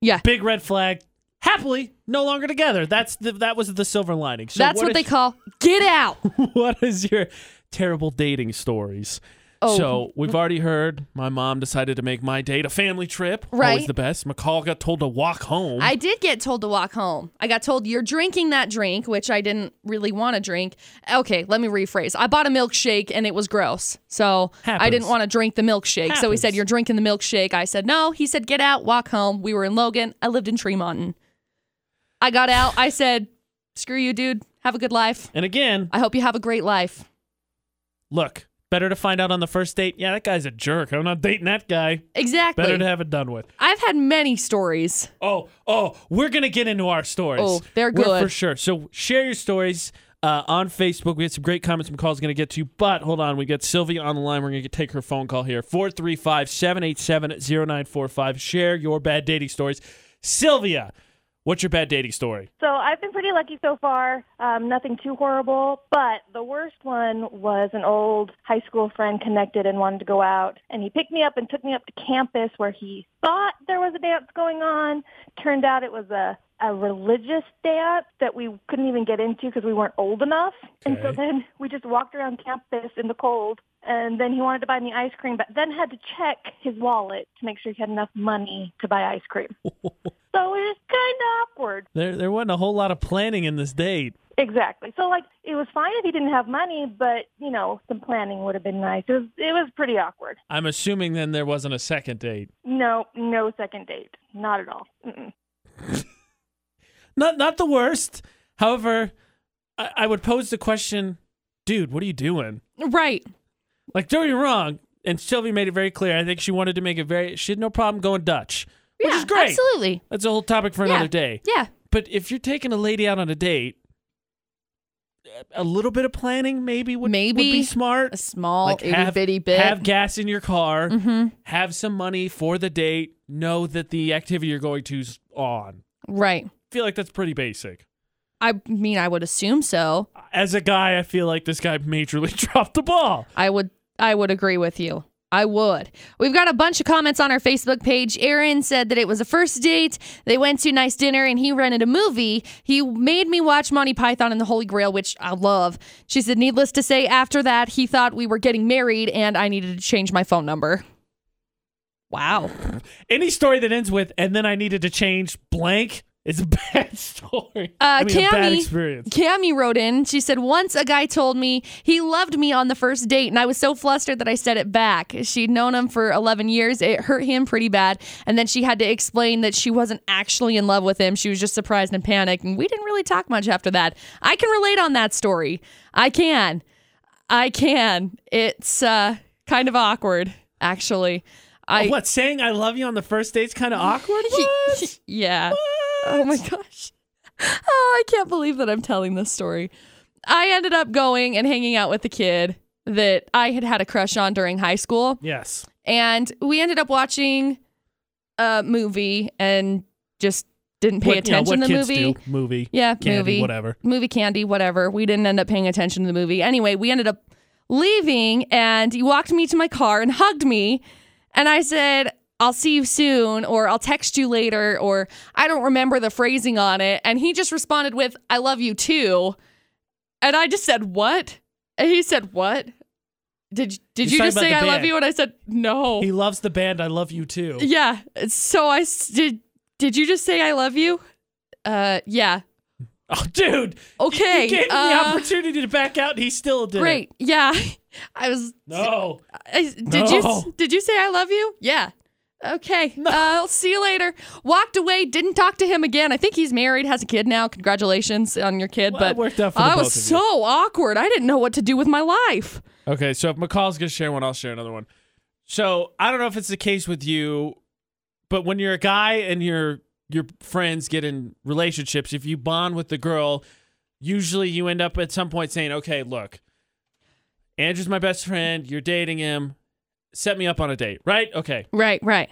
B: Yeah.
A: big red flag. Happily, no longer together. That's the that was the silver lining. So
B: That's what, they
A: is-
B: call get out.
A: what is your terrible dating stories?
B: Oh.
A: So we've already heard my mom decided to make my date a family trip.
B: Right.
A: Always the best. McCall got told to walk home.
B: I did get told to walk home. I got told you're drinking that drink, which I didn't really want to drink. Okay, let me rephrase. I bought a milkshake and it was gross. So I didn't want to drink the milkshake. So he said, You're drinking the milkshake. I said, No. He said, Get out, walk home. We were in Logan. I lived in Tremonton. I got out. I said, Screw you, dude. Have a good life.
A: and again,
B: I hope you have a great life.
A: look, better to find out on the first date. Yeah, that guy's a jerk. I'm not dating that guy.
B: Exactly.
A: Better to have it done with.
B: I've had many stories.
A: Oh, oh, we're gonna get into our stories.
B: Oh, they're
A: We're
B: good.
A: for sure. So share your stories uh, on Facebook. We had some great comments. McCall's gonna get to, you, but hold on, we got Sylvia on the line. We're gonna take her phone call here. 435-787-0945. Share your bad dating stories. Sylvia, What's your bad dating story?
D: So I've been pretty lucky so far. Um, nothing too horrible. But the worst one was an old high school friend connected and wanted to go out. And he picked me up and took me up to campus where he thought there was a dance going on. Turned out it was a a religious dance that we couldn't even get into because we weren't old enough. And so then we just walked around campus in the cold. And then he wanted to buy me ice cream, but then had to check his wallet to make sure he had enough money to buy ice cream. so it was kind of awkward.
A: There, there wasn't a whole lot of planning in this date.
D: Exactly. So like it was fine if he didn't have money, but you know some planning would have been nice. It was it was pretty awkward.
A: I'm assuming then there wasn't a second date.
D: No, no second date, not at all.
A: Not, not the worst. However, I, I would pose the question, dude, what are you doing?
B: Right.
A: Like, don't get me wrong. And Sylvie made it very clear. I think she wanted to make it very. She had no problem going Dutch, which
B: yeah,
A: is great.
B: Absolutely.
A: That's a whole topic for
B: Yeah.
A: another day.
B: Yeah.
A: But if you're taking a lady out on a date, a little bit of planning maybe would, would
B: Maybe
A: be smart.
B: A small
A: Like
B: itty
A: have,
B: bitty bit.
A: have gas in your car,
B: mm-hmm.
A: have some money for the date, know that the activity you're going to's on.
B: Right.
A: Feel like that's pretty basic.
B: I mean, I would assume so.
A: As a guy, I feel like this guy majorly dropped the ball.
B: I would I would agree with you. I would. We've got a bunch of comments on our Facebook page. Aaron said that it was a first date. They went to a nice dinner and he rented a movie. He made me watch Monty Python and the Holy Grail, which I love. She said, needless to say, after that, he thought we were getting married and I needed to change my phone number. Wow.
A: Any story that ends with "and then I needed to change blank" is a bad story.
B: Uh,
A: I mean, a bad experience.
B: Cammy wrote in. She said, Once a guy told me he loved me on the first date, and I was so flustered that I said it back. She'd known him for 11 years. It hurt him pretty bad. And then she had to explain that she wasn't actually in love with him. She was just surprised and panicked. And we didn't really talk much after that. I can relate on that story. I can. I can. It's uh, kind of awkward, actually. I,
A: what saying "I love you" on the first date's kind of awkward? What?
B: Oh my gosh. Oh, I can't believe that I'm telling this story. I ended up going and hanging out with the kid that I had had a crush on during high school.
A: yes.
B: And we ended up watching a movie and just didn't pay
A: What, you know,
B: attention to the movie.
A: do. Movie.
B: Yeah,
A: Candy,
B: movie.
A: whatever.
B: Movie candy, whatever. We didn't end up paying attention to the movie. Anyway, we ended up leaving and he walked me to my car and hugged me. And I said, I'll see you soon, or I'll text you later, or I don't remember the phrasing on it. And he just responded with, I love you too. And I just said, What? And he said, What? Did, did
A: He's
B: you just say I love you? And I said, No.
A: He loves the band. I love you too.
B: Yeah. So I did. Did you just say I love you? Uh, yeah.
A: Oh, dude.
B: Okay.
A: You gave him the
B: uh,
A: opportunity to back out, and he still did.
B: Great. Yeah. I was.
A: No.
B: I, did you
A: No.
B: did you say I love you? Yeah. Okay. Uh, I'll see you later. Walked away. Didn't talk to him again. I think he's married, has a kid now. Congratulations on your kid.
A: Well,
B: but
A: worked out for
B: I was so awkward. I didn't know what to do with my life.
A: Okay, so if McCall's gonna share one, I'll share another one. So I don't know if it's the case with you, but when you're a guy and your your friends get in relationships, if you bond with the girl, usually you end up at some point saying, "Okay, look, Andrew's my best friend. You're dating him. Set me up on a date, right? Okay."
B: Right. Right.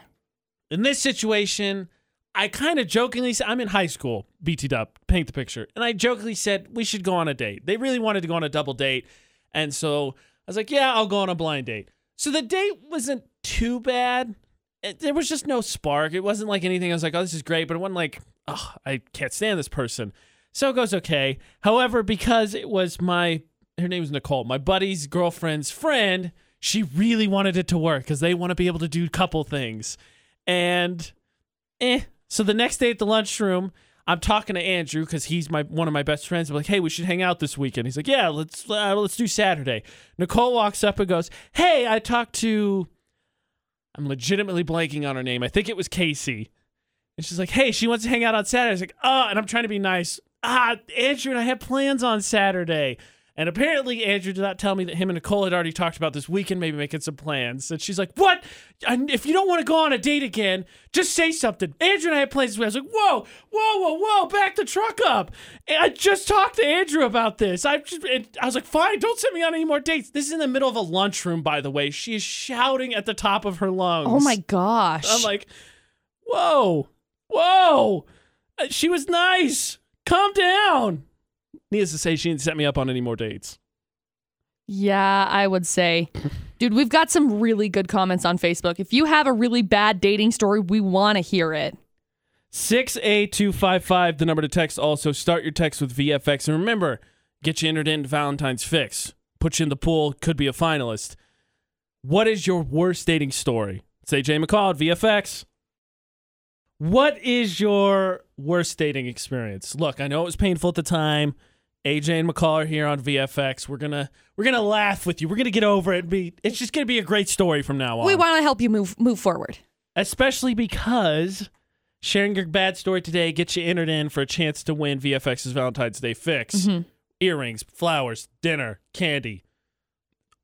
A: In this situation, I kind of jokingly said, I'm in high school, BT Dub, paint the picture. And I jokingly said, we should go on a date. They really wanted to go on a double date. And so I was like, yeah, I'll go on a blind date. So the date wasn't too bad. It, there was just no spark. It wasn't like anything. I was like, oh, this is great. But it wasn't like, oh, I can't stand this person. So it goes okay. However, because it was my, her name was Nicole, my buddy's girlfriend's friend, she really wanted it to work because they want to be able to do a couple things. And eh. So the next day at the lunchroom, I'm talking to Andrew because he's my one of my best friends. I'm like, hey, we should hang out this weekend. He's like, yeah, let's uh, let's do Saturday. Nicole walks up and goes, hey, I talked to. I'm legitimately blanking on her name. I think it was Casey. And she's like, hey, she wants to hang out on Saturday. I was like, oh, and I'm trying to be nice. Ah, Andrew and I have plans on Saturday. And apparently, Andrew did not tell me that him and Nicole had already talked about this weekend, maybe making some plans. And she's like, What? If you don't want to go on a date again, just say something. Andrew and I had plans this week. I was like, Whoa, whoa, whoa, whoa, back the truck up. And I just talked to Andrew about this. I, just, I was like, Fine, don't send me on any more dates. This is in the middle of a lunchroom, by the way. She is shouting at the top of her lungs.
B: Oh my gosh.
A: I'm like, Whoa, whoa. Uh, She was nice. Calm down. Needless to say, she didn't set me up on any more dates.
B: Yeah, I would say. Dude, we've got some really good comments on Facebook. If you have a really bad dating story, we want to hear it.
A: 6A255, the number to text. Also, start your text with VFX. And remember, get you entered into Valentine's Fix. Put you in the pool, could be a finalist. What is your worst dating story? Say Jay McCall at VFX. What is your worst dating experience? Look, I know it was painful at the time. AJ and McCall are here on VFX. We're gonna we're gonna laugh with you. We're gonna get over it. Be it's just gonna be a great story from now on
B: We want to help you move move forward.
A: especially because sharing your bad story today gets you entered in for a chance to win VFX's Valentine's Day fix. Mm-hmm. Earrings, flowers, dinner, candy,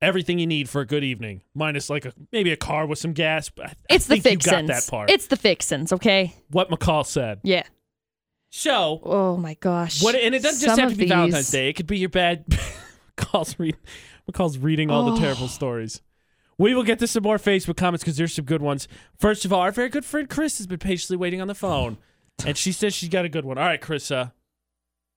A: everything you need for a good evening, minus like a maybe a car with some gas. But I, I
B: It's the
A: think you got
B: fixins.
A: that part.
B: It's the fixins, okay?
A: what McCall said.
B: Yeah.
A: So
B: Oh my gosh.
A: what? And it doesn't just
B: Some
A: have to
B: of
A: be Valentine's Day. It could be your bad. McCall's read. McCall's reading all the
B: Oh.
A: terrible stories. We will get to some more Facebook comments because there's some good ones. First of all, our very good friend Chris has been patiently waiting on the phone, and she says she's got a good one. All right, Chris, uh,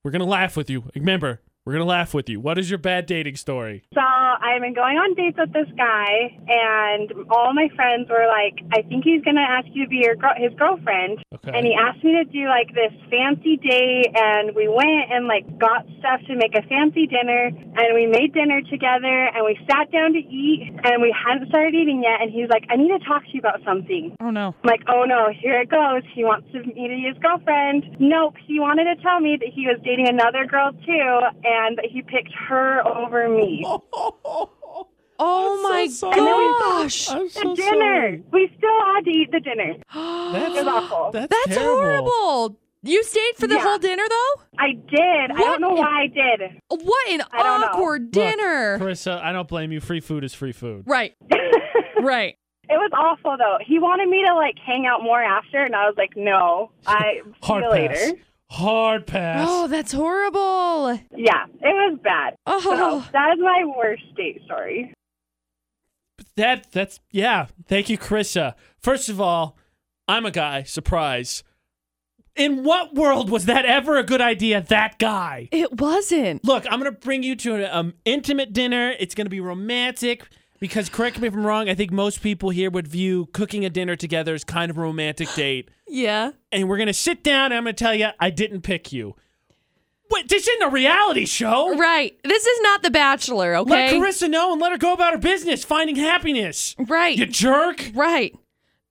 A: we're gonna laugh with you. Remember, we're gonna laugh with you. What is your bad dating story?
E: So I've been going on dates with this guy, and all my friends were like, "I think he's gonna ask you to be your girl- his girlfriend."
A: Okay.
E: And he asked me to do like this fancy date, and we went and like got stuff to make a fancy dinner, and we made dinner together, and we sat down to eat, and we hadn't started eating yet, and he's like, "I need to talk to you about something."
B: Oh no.
E: I'm like, oh no, here it goes. He wants to me to be his girlfriend. Nope, he wanted to tell me that he was dating another girl too, and that he picked her over me.
B: Oh
A: I'm
B: my
A: so sorry.
B: gosh.
A: I'm
E: The dinner.
A: sorry.
E: We still had to eat the dinner.
A: That's,
E: It was awful.
A: that's,
B: That's
A: terrible.
B: horrible. You stayed for the
E: Yeah.
B: whole dinner though?
E: I did. I don't know why I did.
B: What an
E: I don't know.
B: awkward
A: Look,
B: dinner.
A: Carissa, I don't blame you. Free food is free food.
B: Right. Right.
E: It was awful though. He wanted me to like hang out more after, and I was like, no. I see
A: Hard
E: you
A: pass.
E: later.
A: Hard pass.
B: Oh, that's horrible.
E: Yeah, it was bad. So
B: Oh.
E: that is my worst date story.
A: That that's yeah. Thank you, Krissa. First of all, I'm a guy. Surprise. In what world was that ever a good idea? That guy.
B: It wasn't.
A: Look, I'm gonna bring you to an um, intimate dinner. It's gonna be romantic. Because correct me if I'm wrong, I think most people here would view cooking a dinner together as kind of a romantic date.
B: Yeah.
A: And we're gonna sit down and I'm gonna tell you I didn't pick you. Wait, this isn't a reality show.
B: Right. This is not The Bachelor, okay?
A: Let
B: okay?
A: Carissa know and let her go about her business, finding happiness.
B: right.
A: You jerk.
B: Right.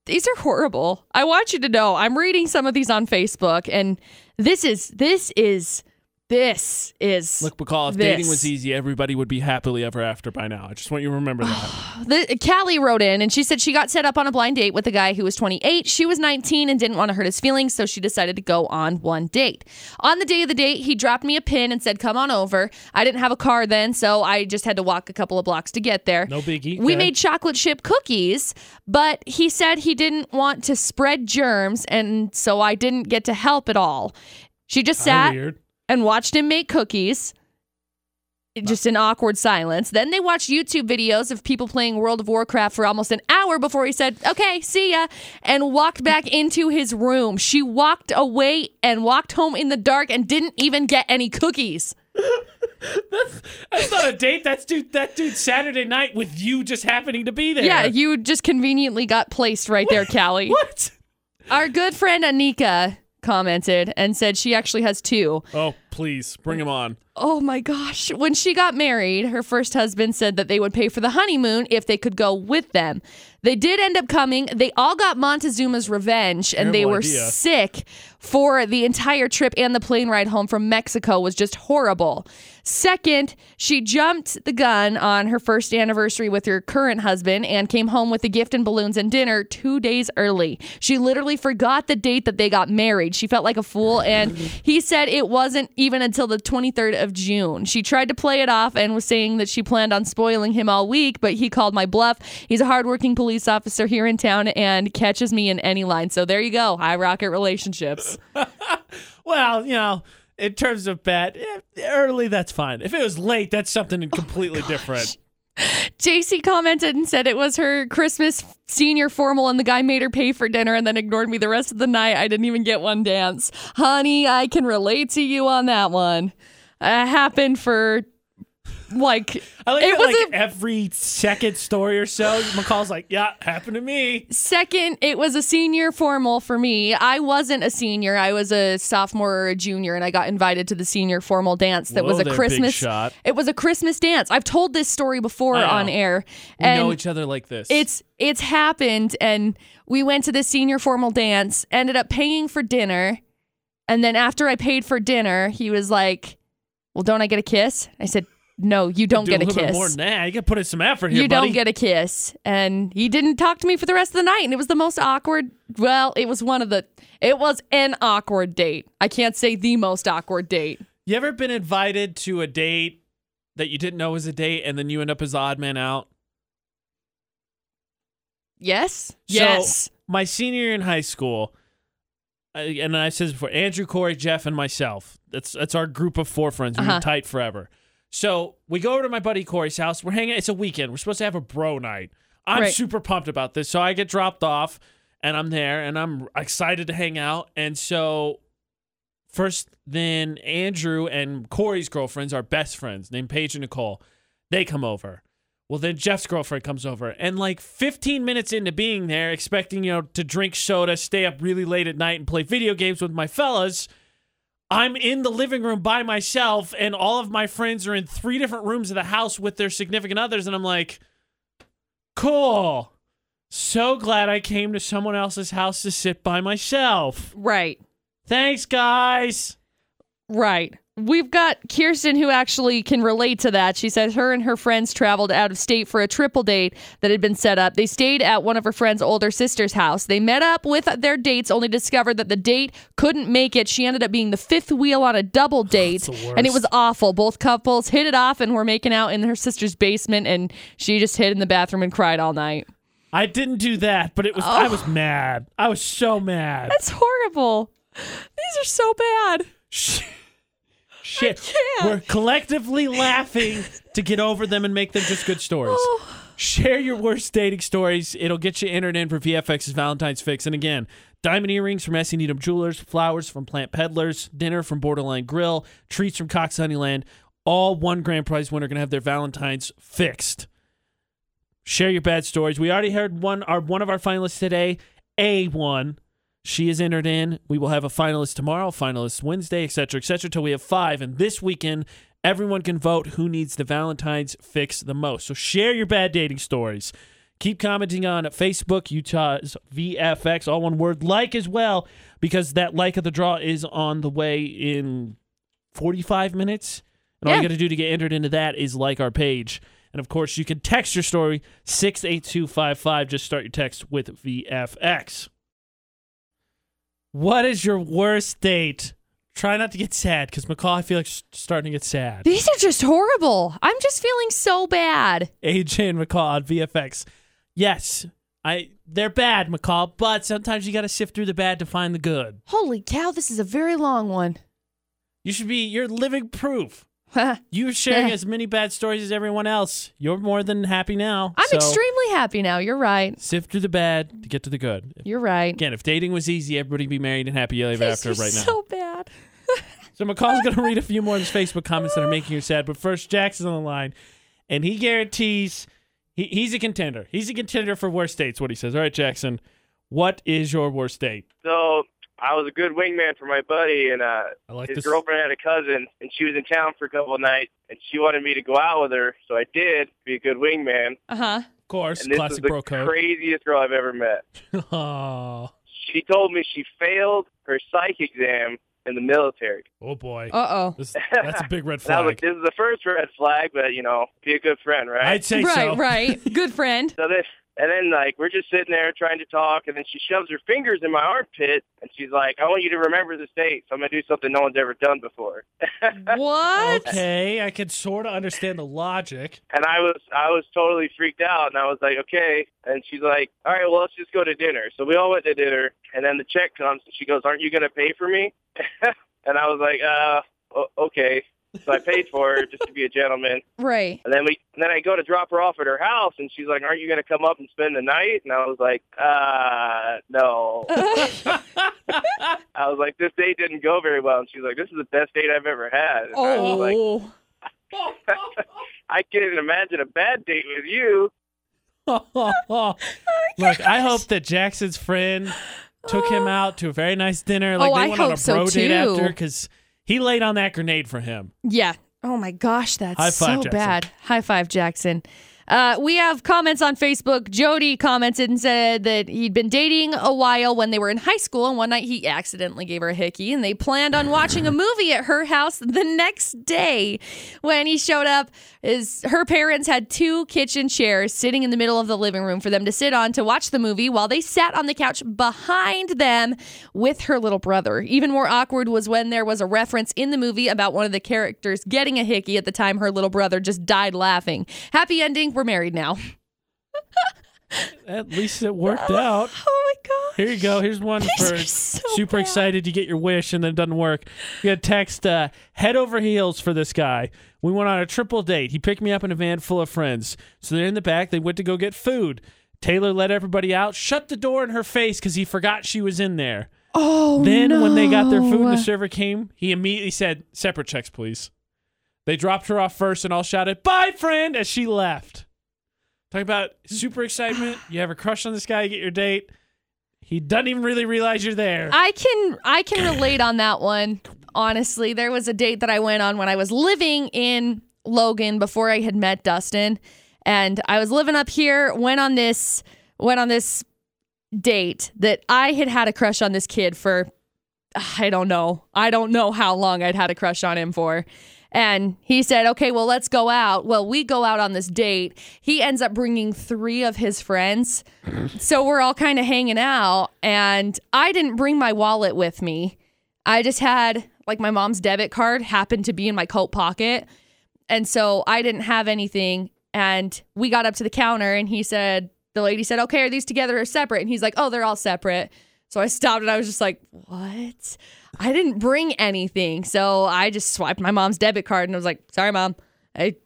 B: These are horrible. I want you to know I'm reading some of these on Facebook and this is this is this is
A: Look, McCall, if
B: this.
A: dating was easy, everybody would be happily ever after by now. I just want you to remember that.
B: The, Callie wrote in and she said she got set up on a blind date with a guy who was 28. She was 19 and didn't want to hurt his feelings, so she decided to go on one date. On the day of the date, he dropped me a pin and said, Come on over. I didn't have a car then, so I just had to walk a couple of blocks to get there.
A: No biggie.
B: We made chocolate chip cookies, but he said he didn't want to spread germs, and so I didn't get to help at all. She just sat
A: weird.
B: And watched him make cookies. Just in awkward silence. Then they watched YouTube videos of people playing World of Warcraft for almost an hour before he said, Okay, see ya, and walked back into his room. She walked away and walked home in the dark and didn't even get any cookies.
A: That's not a date. That's dude. That dude Saturday night with you just happening to be there.
B: Yeah, you just conveniently got placed right there, Callie.
A: What?
B: Our good friend Anika commented and said she actually has two.
A: Oh, please bring him on.
B: Oh my gosh. When she got married, her first husband said that they would pay for the honeymoon if they could go with them. They did end up coming. They all got Montezuma's revenge and they were
A: idea.
B: sick for the entire trip and the plane ride home from Mexico was just horrible. Second, she jumped the gun on her first anniversary with her current husband and came home with a gift and balloons and dinner 2 days early. She literally forgot the date that they got married. She felt like a fool and he said it wasn't even until the 23rd of June. She tried to play it off and was saying that she planned on spoiling him all week, but he called my bluff. He's a hardworking police officer here in town and catches me in any line. So there you go. High rocket relationships.
A: Well, you know, in terms of bad, eh, early that's fine. If it was late, that's something completely different.
B: JC commented and said it was her Christmas senior formal and the guy made her pay for dinner and then ignored me the rest of the night. I didn't even get one dance. Honey, I can relate to you on that one. Uh, happened for like
F: I like
B: It
F: that,
B: was
F: like
B: a-
F: every second story or so, McCall's like, "Yeah, happened to me."
B: Second, it was a senior formal for me. I wasn't a senior. I was a sophomore or a junior, and I got invited to the senior formal dance that
A: Whoa
B: was a
A: there,
B: Christmas.
A: shot.
B: It was a Christmas dance. I've told this story before on air,
A: We
B: and
A: know each other like this.
B: it's it's happened, and we went to the senior formal dance. Ended up paying for dinner, and then after I paid for dinner, he was like, "Well, don't I get a kiss?" I said, "No, you don't
A: Do
B: get
A: a
B: a kiss."
A: more than that. You got to put in some effort here,
B: you
A: buddy.
B: don't get a kiss and he didn't talk to me for the rest of the night and it was the most awkward well it was one of the it was an awkward date i can't say the most awkward date
A: You ever been invited to a date that you didn't know was a date, and then you end up as odd man out?
B: yes
A: So,
B: yes
A: my senior year in high school, and I said this before, Andrew, Corey, Jeff, and myself. That's that's our group of four friends. We've
B: Uh-huh.
A: been tight forever. So we go over to my buddy Corey's house. We're hanging. It's a weekend. We're supposed to have a bro night. I'm
B: Right.
A: super pumped about this. So I get dropped off, and I'm there, and I'm excited to hang out. And so first, then Andrew and Corey's girlfriends are best friends, named Paige and Nicole. They come over. Well, then Jeff's girlfriend comes over, and like 15 minutes into being there, expecting you know to drink soda, stay up really late at night, and play video games with my fellas, I'm in the living room by myself, and all of my friends are in three different rooms of the house with their significant others, and I'm like, cool. So glad I came to someone else's house to sit by myself.
B: right
A: Thanks, guys.
B: right we've got kirsten who actually can relate to that. She says her and her friends traveled out of state for a triple date that had been set up. They stayed at one of her friend's older sister's house. They met up with their dates only discovered that the date couldn't make it. She ended up being the fifth wheel on a double date and it was awful. Both couples hit it off and were making out in her sister's basement and she just hid in the bathroom and cried all night.
A: I didn't do that, but it was I was oh. mad. I was so mad.
B: that's horrible. These are so bad
A: Shit. We're collectively laughing to get over them and make them just good stories. Oh. Share your worst dating stories. It'll get you entered in for VFX's Valentine's Fix. And again, diamond earrings from S.E. Needham Jewelers, flowers from Plant Peddlers, dinner from Borderline Grill, treats from Cox Honeyland. All one grand prize winner going to have their Valentine's fixed. Share your bad stories. We already heard one. Our one of our finalists today, A one. She is entered in. We will have a finalist tomorrow, finalist Wednesday, etc., etc. Till we have five. And this weekend, everyone can vote who needs the Valentine's fix the most. So share your bad dating stories. Keep commenting on Facebook, Utah's VFX, all one word. Like as well, because that like of the draw is on the way in 45 minutes. And all you got to do to get entered into that is like our page. And of course, you can text your story 68255. Just start your text with VFX. What is your worst date? Try not to get sad because McCall, I feel like starting to get sad.
B: these are just horrible i'm just feeling so bad
A: AJ and McCall on VFX. Yes, I they're bad, McCall, but sometimes you got to sift through the bad to find the good.
B: holy cow this is a very long one
A: You should be you're living proof. You're sharing as many bad stories as everyone else. You're more than happy now.
B: i'm
A: so
B: extremely happy now you're right
A: sift through the bad to get to the good.
B: you're right
A: Again, if dating was easy, everybody'd be married and happy ever after
B: are
A: right now.
B: so bad
A: So McCall's going to read a few more of his Facebook comments that are making you sad. But first, Jackson's on the line, and he guarantees he, he's a contender. He's a contender for worst dates. What he says. All right, Jackson, what is your worst date?
G: So I was a good wingman for my buddy, and uh,
A: I like
G: his
A: this.
G: girlfriend had a cousin, and she was in town for a couple of nights, and she wanted me to go out with her, so I did be a good wingman.
B: uh-huh
A: Of course,
G: And this
A: classic
G: is the
A: bro code.
G: craziest girl I've ever met.
A: oh,
G: She told me she failed her psych exam in the military.
A: oh boy,
B: uh-oh
A: that's a big red
G: And I was
A: flag.
G: this is the first red flag, but you know, be a good friend, right?
A: I'd say
B: right
A: so.
B: right good friend
G: So then, and then like we're just sitting there trying to talk, and then she shoves her fingers in my armpit, and she's like, "I want you to remember this date. So I'm gonna do something no one's ever done before."
B: what
A: Okay, I can sort of understand the logic.
G: And I was I was totally freaked out, and I was like, okay. And she's like, all right, well, let's just go to dinner. So we all went to dinner, and then the check comes, and she goes, aren't you gonna pay for me? and I was like, uh, okay. So I paid for her just to be a gentleman.
B: Right.
G: And then we, and then I go to drop her off at her house, and she's like, "Aren't you going to come up and spend the night?" And I was like, "Uh, no." I was like, "This date didn't go very well." And she's like, "This is the best date I've ever had." And I was like,
B: Oh.
G: "I can't imagine a bad date with you."
A: Look, I hope that Jackson's friend took him out to a very nice dinner. Like
B: Oh,
A: they
B: I
A: went on a
B: hope so,
A: bro date
B: too.
A: after because he laid on that grenade for him.
B: Yeah. Oh my gosh, that's
A: High five,
B: so
A: Jackson.
B: bad. High five, Jackson. Uh, we have comments on Facebook. Jody commented and said that he'd been dating a while when they were in high school, and one night he accidentally gave her a hickey, and they planned on watching a movie at her house the next day. When he showed up, his her parents had two kitchen chairs sitting in the middle of the living room for them to sit on to watch the movie, while they sat on the couch behind them with her little brother. Even more awkward was when there was a reference in the movie about one of the characters getting a hickey. At the time, her little brother just died laughing. Happy ending. We're married now.
A: At least it worked out.
B: Oh my god.
A: Here you go. Here's one
B: These
A: for
B: so
A: super
B: bad.
A: excited you get your wish and then it doesn't work. You got text uh, head over heels for this guy. We went on a triple date. He picked me up in a van full of friends. So they're in the back. They went to go get food. Taylor let everybody out, shut the door in her face because he forgot she was in there.
B: Oh
A: Then when they got their food and the server came, he immediately said, "Separate checks, please." They dropped her off first and all shouted, "Bye, friend!" as she left. Talk about super excitement. You have a crush on this guy, you get your date. He doesn't even really realize you're there.
B: I can I can relate on that one. Honestly, there was a date that I went on when I was living in Logan before I had met Dustin, and I was living up here. Went on this went on this date that I had had a crush on this kid for I don't know. I don't know how long I'd had a crush on him for. And he said, okay, well, let's go out. Well, we go out on this date. He ends up bringing three of his friends. so we're all kind of hanging out. And I didn't bring my wallet with me. I just had like my mom's debit card happened to be in my coat pocket. And so I didn't have anything. And we got up to the counter and he said, the lady said, okay, are these together or separate? And he's like, oh, they're all separate. So I stopped and I was just like, what? I didn't bring anything. So I just swiped my mom's debit card and I was like, sorry, mom. I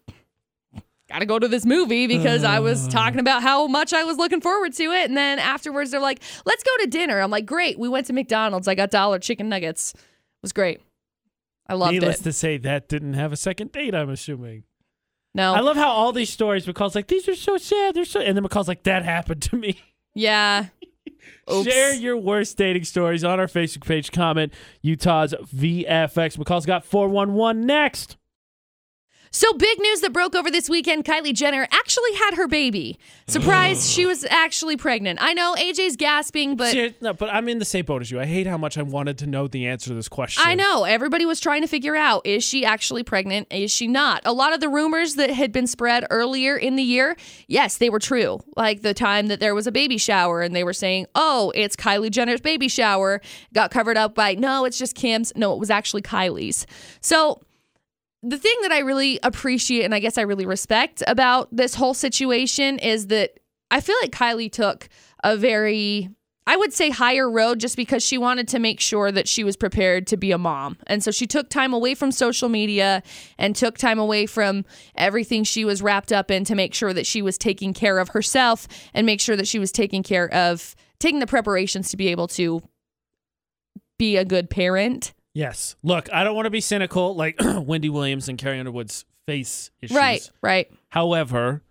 B: got to go to this movie because I was uh. talking about how much I was looking forward to it. And then afterwards, they're like, let's go to dinner. I'm like, great. We went to McDonald's. I got dollar chicken nuggets. It was great. I loved
A: Needless
B: it.
A: to say, that didn't have a second date. I'm assuming.
B: No.
A: I love how all these stories. McCall's like, these are so sad. They're so, and then McCall's like, that happened to me.
B: yeah. Oops.
A: Share your worst dating stories on our Facebook page. Comment Utah's VFX. McCall's got 411 next.
B: So big news that broke over this weekend. Kylie Jenner actually had her baby. Surprise, she was actually pregnant. I know AJ's gasping, but
A: Ser- no, but I'm in the same boat as you. I hate how much I wanted to know the answer to this question.
B: I know everybody was trying to figure out is she actually pregnant? Is she not? A lot of the rumors that had been spread earlier in the year, yes, they were true. Like the time that there was a baby shower and they were saying, oh, it's Kylie Jenner's baby shower, got covered up by, no, it's just Kim's. No, it was actually Kylie's. So the thing that I really appreciate and I guess I really respect about this whole situation is that I feel like Kylie took a very I would say higher road just because she wanted to make sure that she was prepared to be a mom. And so she took time away from social media and took time away from everything she was wrapped up in to make sure that she was taking care of herself and make sure that she was taking care of taking the preparations to be able to be a good parent.
A: Yes. Look, I don't want to be cynical like Wendy Williams and Carrie Underwood's face issues.
B: Right, right.
A: However,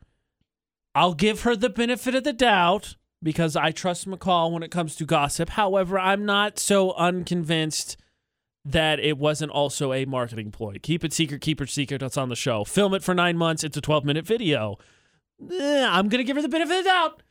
A: I'll give her the benefit of the doubt because I trust McCall when it comes to gossip. However, I'm not so unconvinced that it wasn't also a marketing ploy. Keep it secret, keep it secret. That's on the show. Film it for nine months. It's a 12 minute video. Eh, I'm going to give her the benefit of the doubt.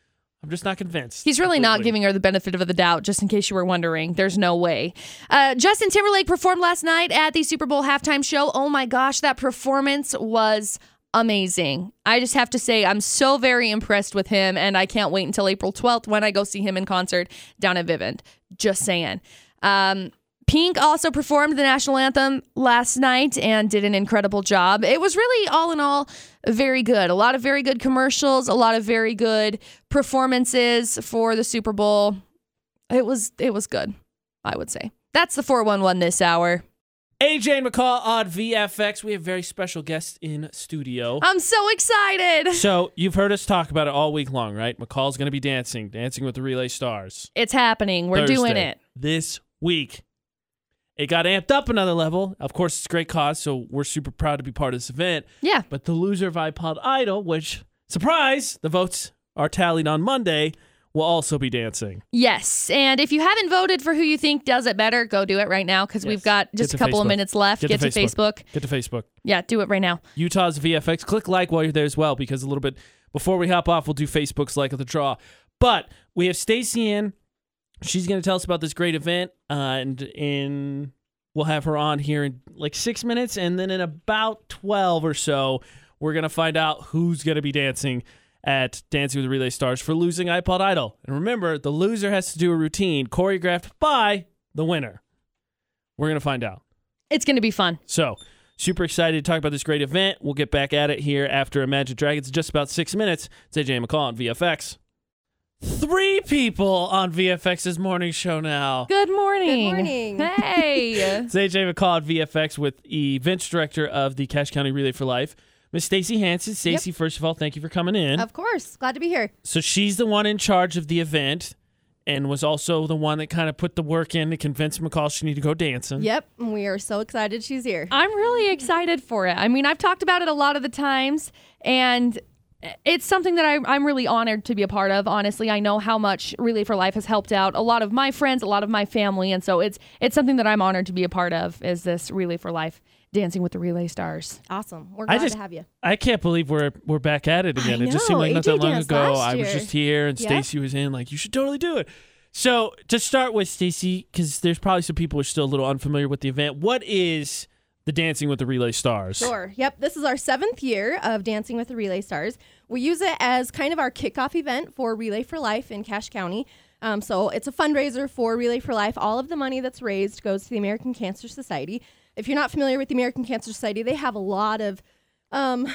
A: I'm just not convinced.
B: He's really not giving her the benefit of the doubt, just in case you were wondering. There's no way. Uh, Justin Timberlake performed last night at the Super Bowl halftime show. Oh my gosh, that performance was amazing. I just have to say, I'm so very impressed with him, and I can't wait until April 12th when I go see him in concert down at Vivint. Just saying. Um, Pink also performed the national anthem last night and did an incredible job. It was really, all in all, very good. A lot of very good commercials, a lot of very good performances for the Super Bowl. It was it was good, I would say. That's the 411 this hour.
A: AJ McCall on VFX. We have very special guests in studio.
B: I'm so excited.
A: So you've heard us talk about it all week long, right? McCall's going to be dancing, dancing with the Relay Stars.
B: It's happening. We're doing it.
A: this week. It got amped up another level. Of course, it's a great cause, so we're super proud to be part of this event.
B: Yeah.
A: But the loser of iPod Idol, which surprise, the votes are tallied on Monday, will also be dancing.
B: Yes. And if you haven't voted for who you think does it better, go do it right now because
A: Yes.
B: we've got just a couple of minutes left.
A: Get to
B: to Facebook.
A: Get to Facebook.
B: Yeah, do it right now.
A: Utah's VFX. Click like while you're there as well, because a little bit before we hop off, we'll do Facebook's like of the draw. But we have Stacey in. She's going to tell us about this great event, uh, and in we'll have her on here in like six minutes, and then in about twelve or so, we're going to find out who's going to be dancing at Dancing with the Relay Stars for losing iPod Idol. And remember, the loser has to do a routine choreographed by the winner. We're going to find out.
B: It's going to be fun.
A: So, super excited to talk about this great event. We'll get back at it here after Imagine Dragons in just about six minutes. It's AJ McCall on VFX. Three people on VFX's morning show now.
B: Good morning.
H: Good morning.
B: Hey.
A: It's AJ McCall on VFX with events director of the Cache County Relay for Life, Miss Stacey Hansen. Stacey, first of all, thank you for coming in.
H: Of course. Glad to be here.
A: So she's the one in charge of the event and was also the one that kind of put the work in to convince McCall she needed to go dancing.
H: Yep. and We are so excited she's here.
B: I'm really excited for it. I mean, I've talked about it a lot of the times, and it's something that I, I'm really honored to be a part of. Honestly, I know how much Relay for Life has helped out a lot of my friends, a lot of my family, and so it's it's something that I'm honored to be a part of. Is this Relay for Life, Dancing with the Relay Stars?
H: Awesome. We're
A: I
H: glad
A: just-
H: to have you.
A: I can't believe we're we're back at it again.
H: I
A: it just seemed
H: know.
A: like not that long ago. I was just here and
H: Yeah.
A: Stacey was in. Like, you should totally do it. So to start with, Stacey, because there's probably some people who are still a little unfamiliar with the event. What is the Dancing with the Relay Stars?
H: Sure. Yep. This is our seventh year of Dancing with the Relay Stars. We use it as kind of our kickoff event for Relay for Life in Cache County. Um, so it's a fundraiser for Relay for Life. All of the money that's raised goes to the American Cancer Society. If you're not familiar with the American Cancer Society, they have a lot of um,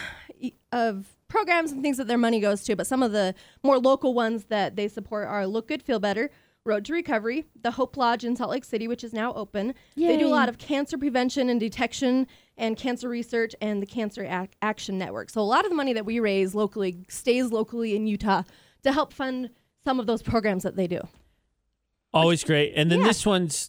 H: of programs and things that their money goes to. But some of the more local ones that they support are Look Good, Feel Better, Road to Recovery, the Hope Lodge in Salt Lake City, which is now open. They do a lot of cancer prevention and detection and cancer research and the Cancer Ac- Action Network. So a lot of the money that we raise locally stays locally in Utah to help fund some of those programs that they do.
A: Always great. And then
H: Yeah.
A: this one's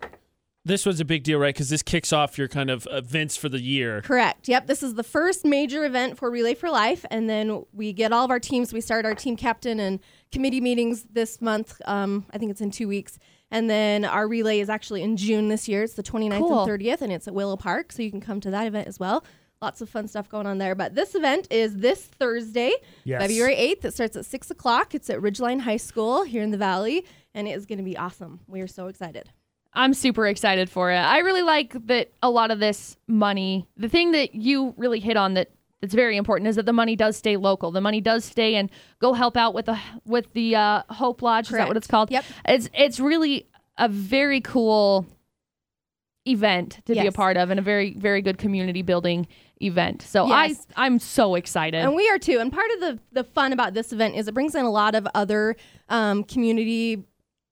A: this was a big deal, right? Because this kicks off your kind of events for the year.
H: Correct. Yep. This is the first major event for Relay for Life. And then we get all of our teams. We start our team captain and committee meetings this month. Um, I think it's in two weeks. And then our relay is actually in June this year. It's the 29th
B: Cool.
H: and 30th, and it's at Willow Park. So you can come to that event as well. Lots of fun stuff going on there. But this event is this Thursday,
A: Yes.
H: February 8th. It starts at 6 o'clock. It's at Ridgeline High School here in the Valley, and it is going to be awesome. We are so excited.
B: I'm super excited for it. I really like that a lot of this money, the thing that you really hit on that that's very important is that the money does stay local. The money does stay and go help out with the with the uh, Hope Lodge. Is that what it's called?
H: Yep.
B: It's it's really a very cool event to be a part of and a very very good community building event. So
H: Yes.
B: I I'm so excited.
H: And we are too. And part of the the fun about this event is it brings in a lot of other um, community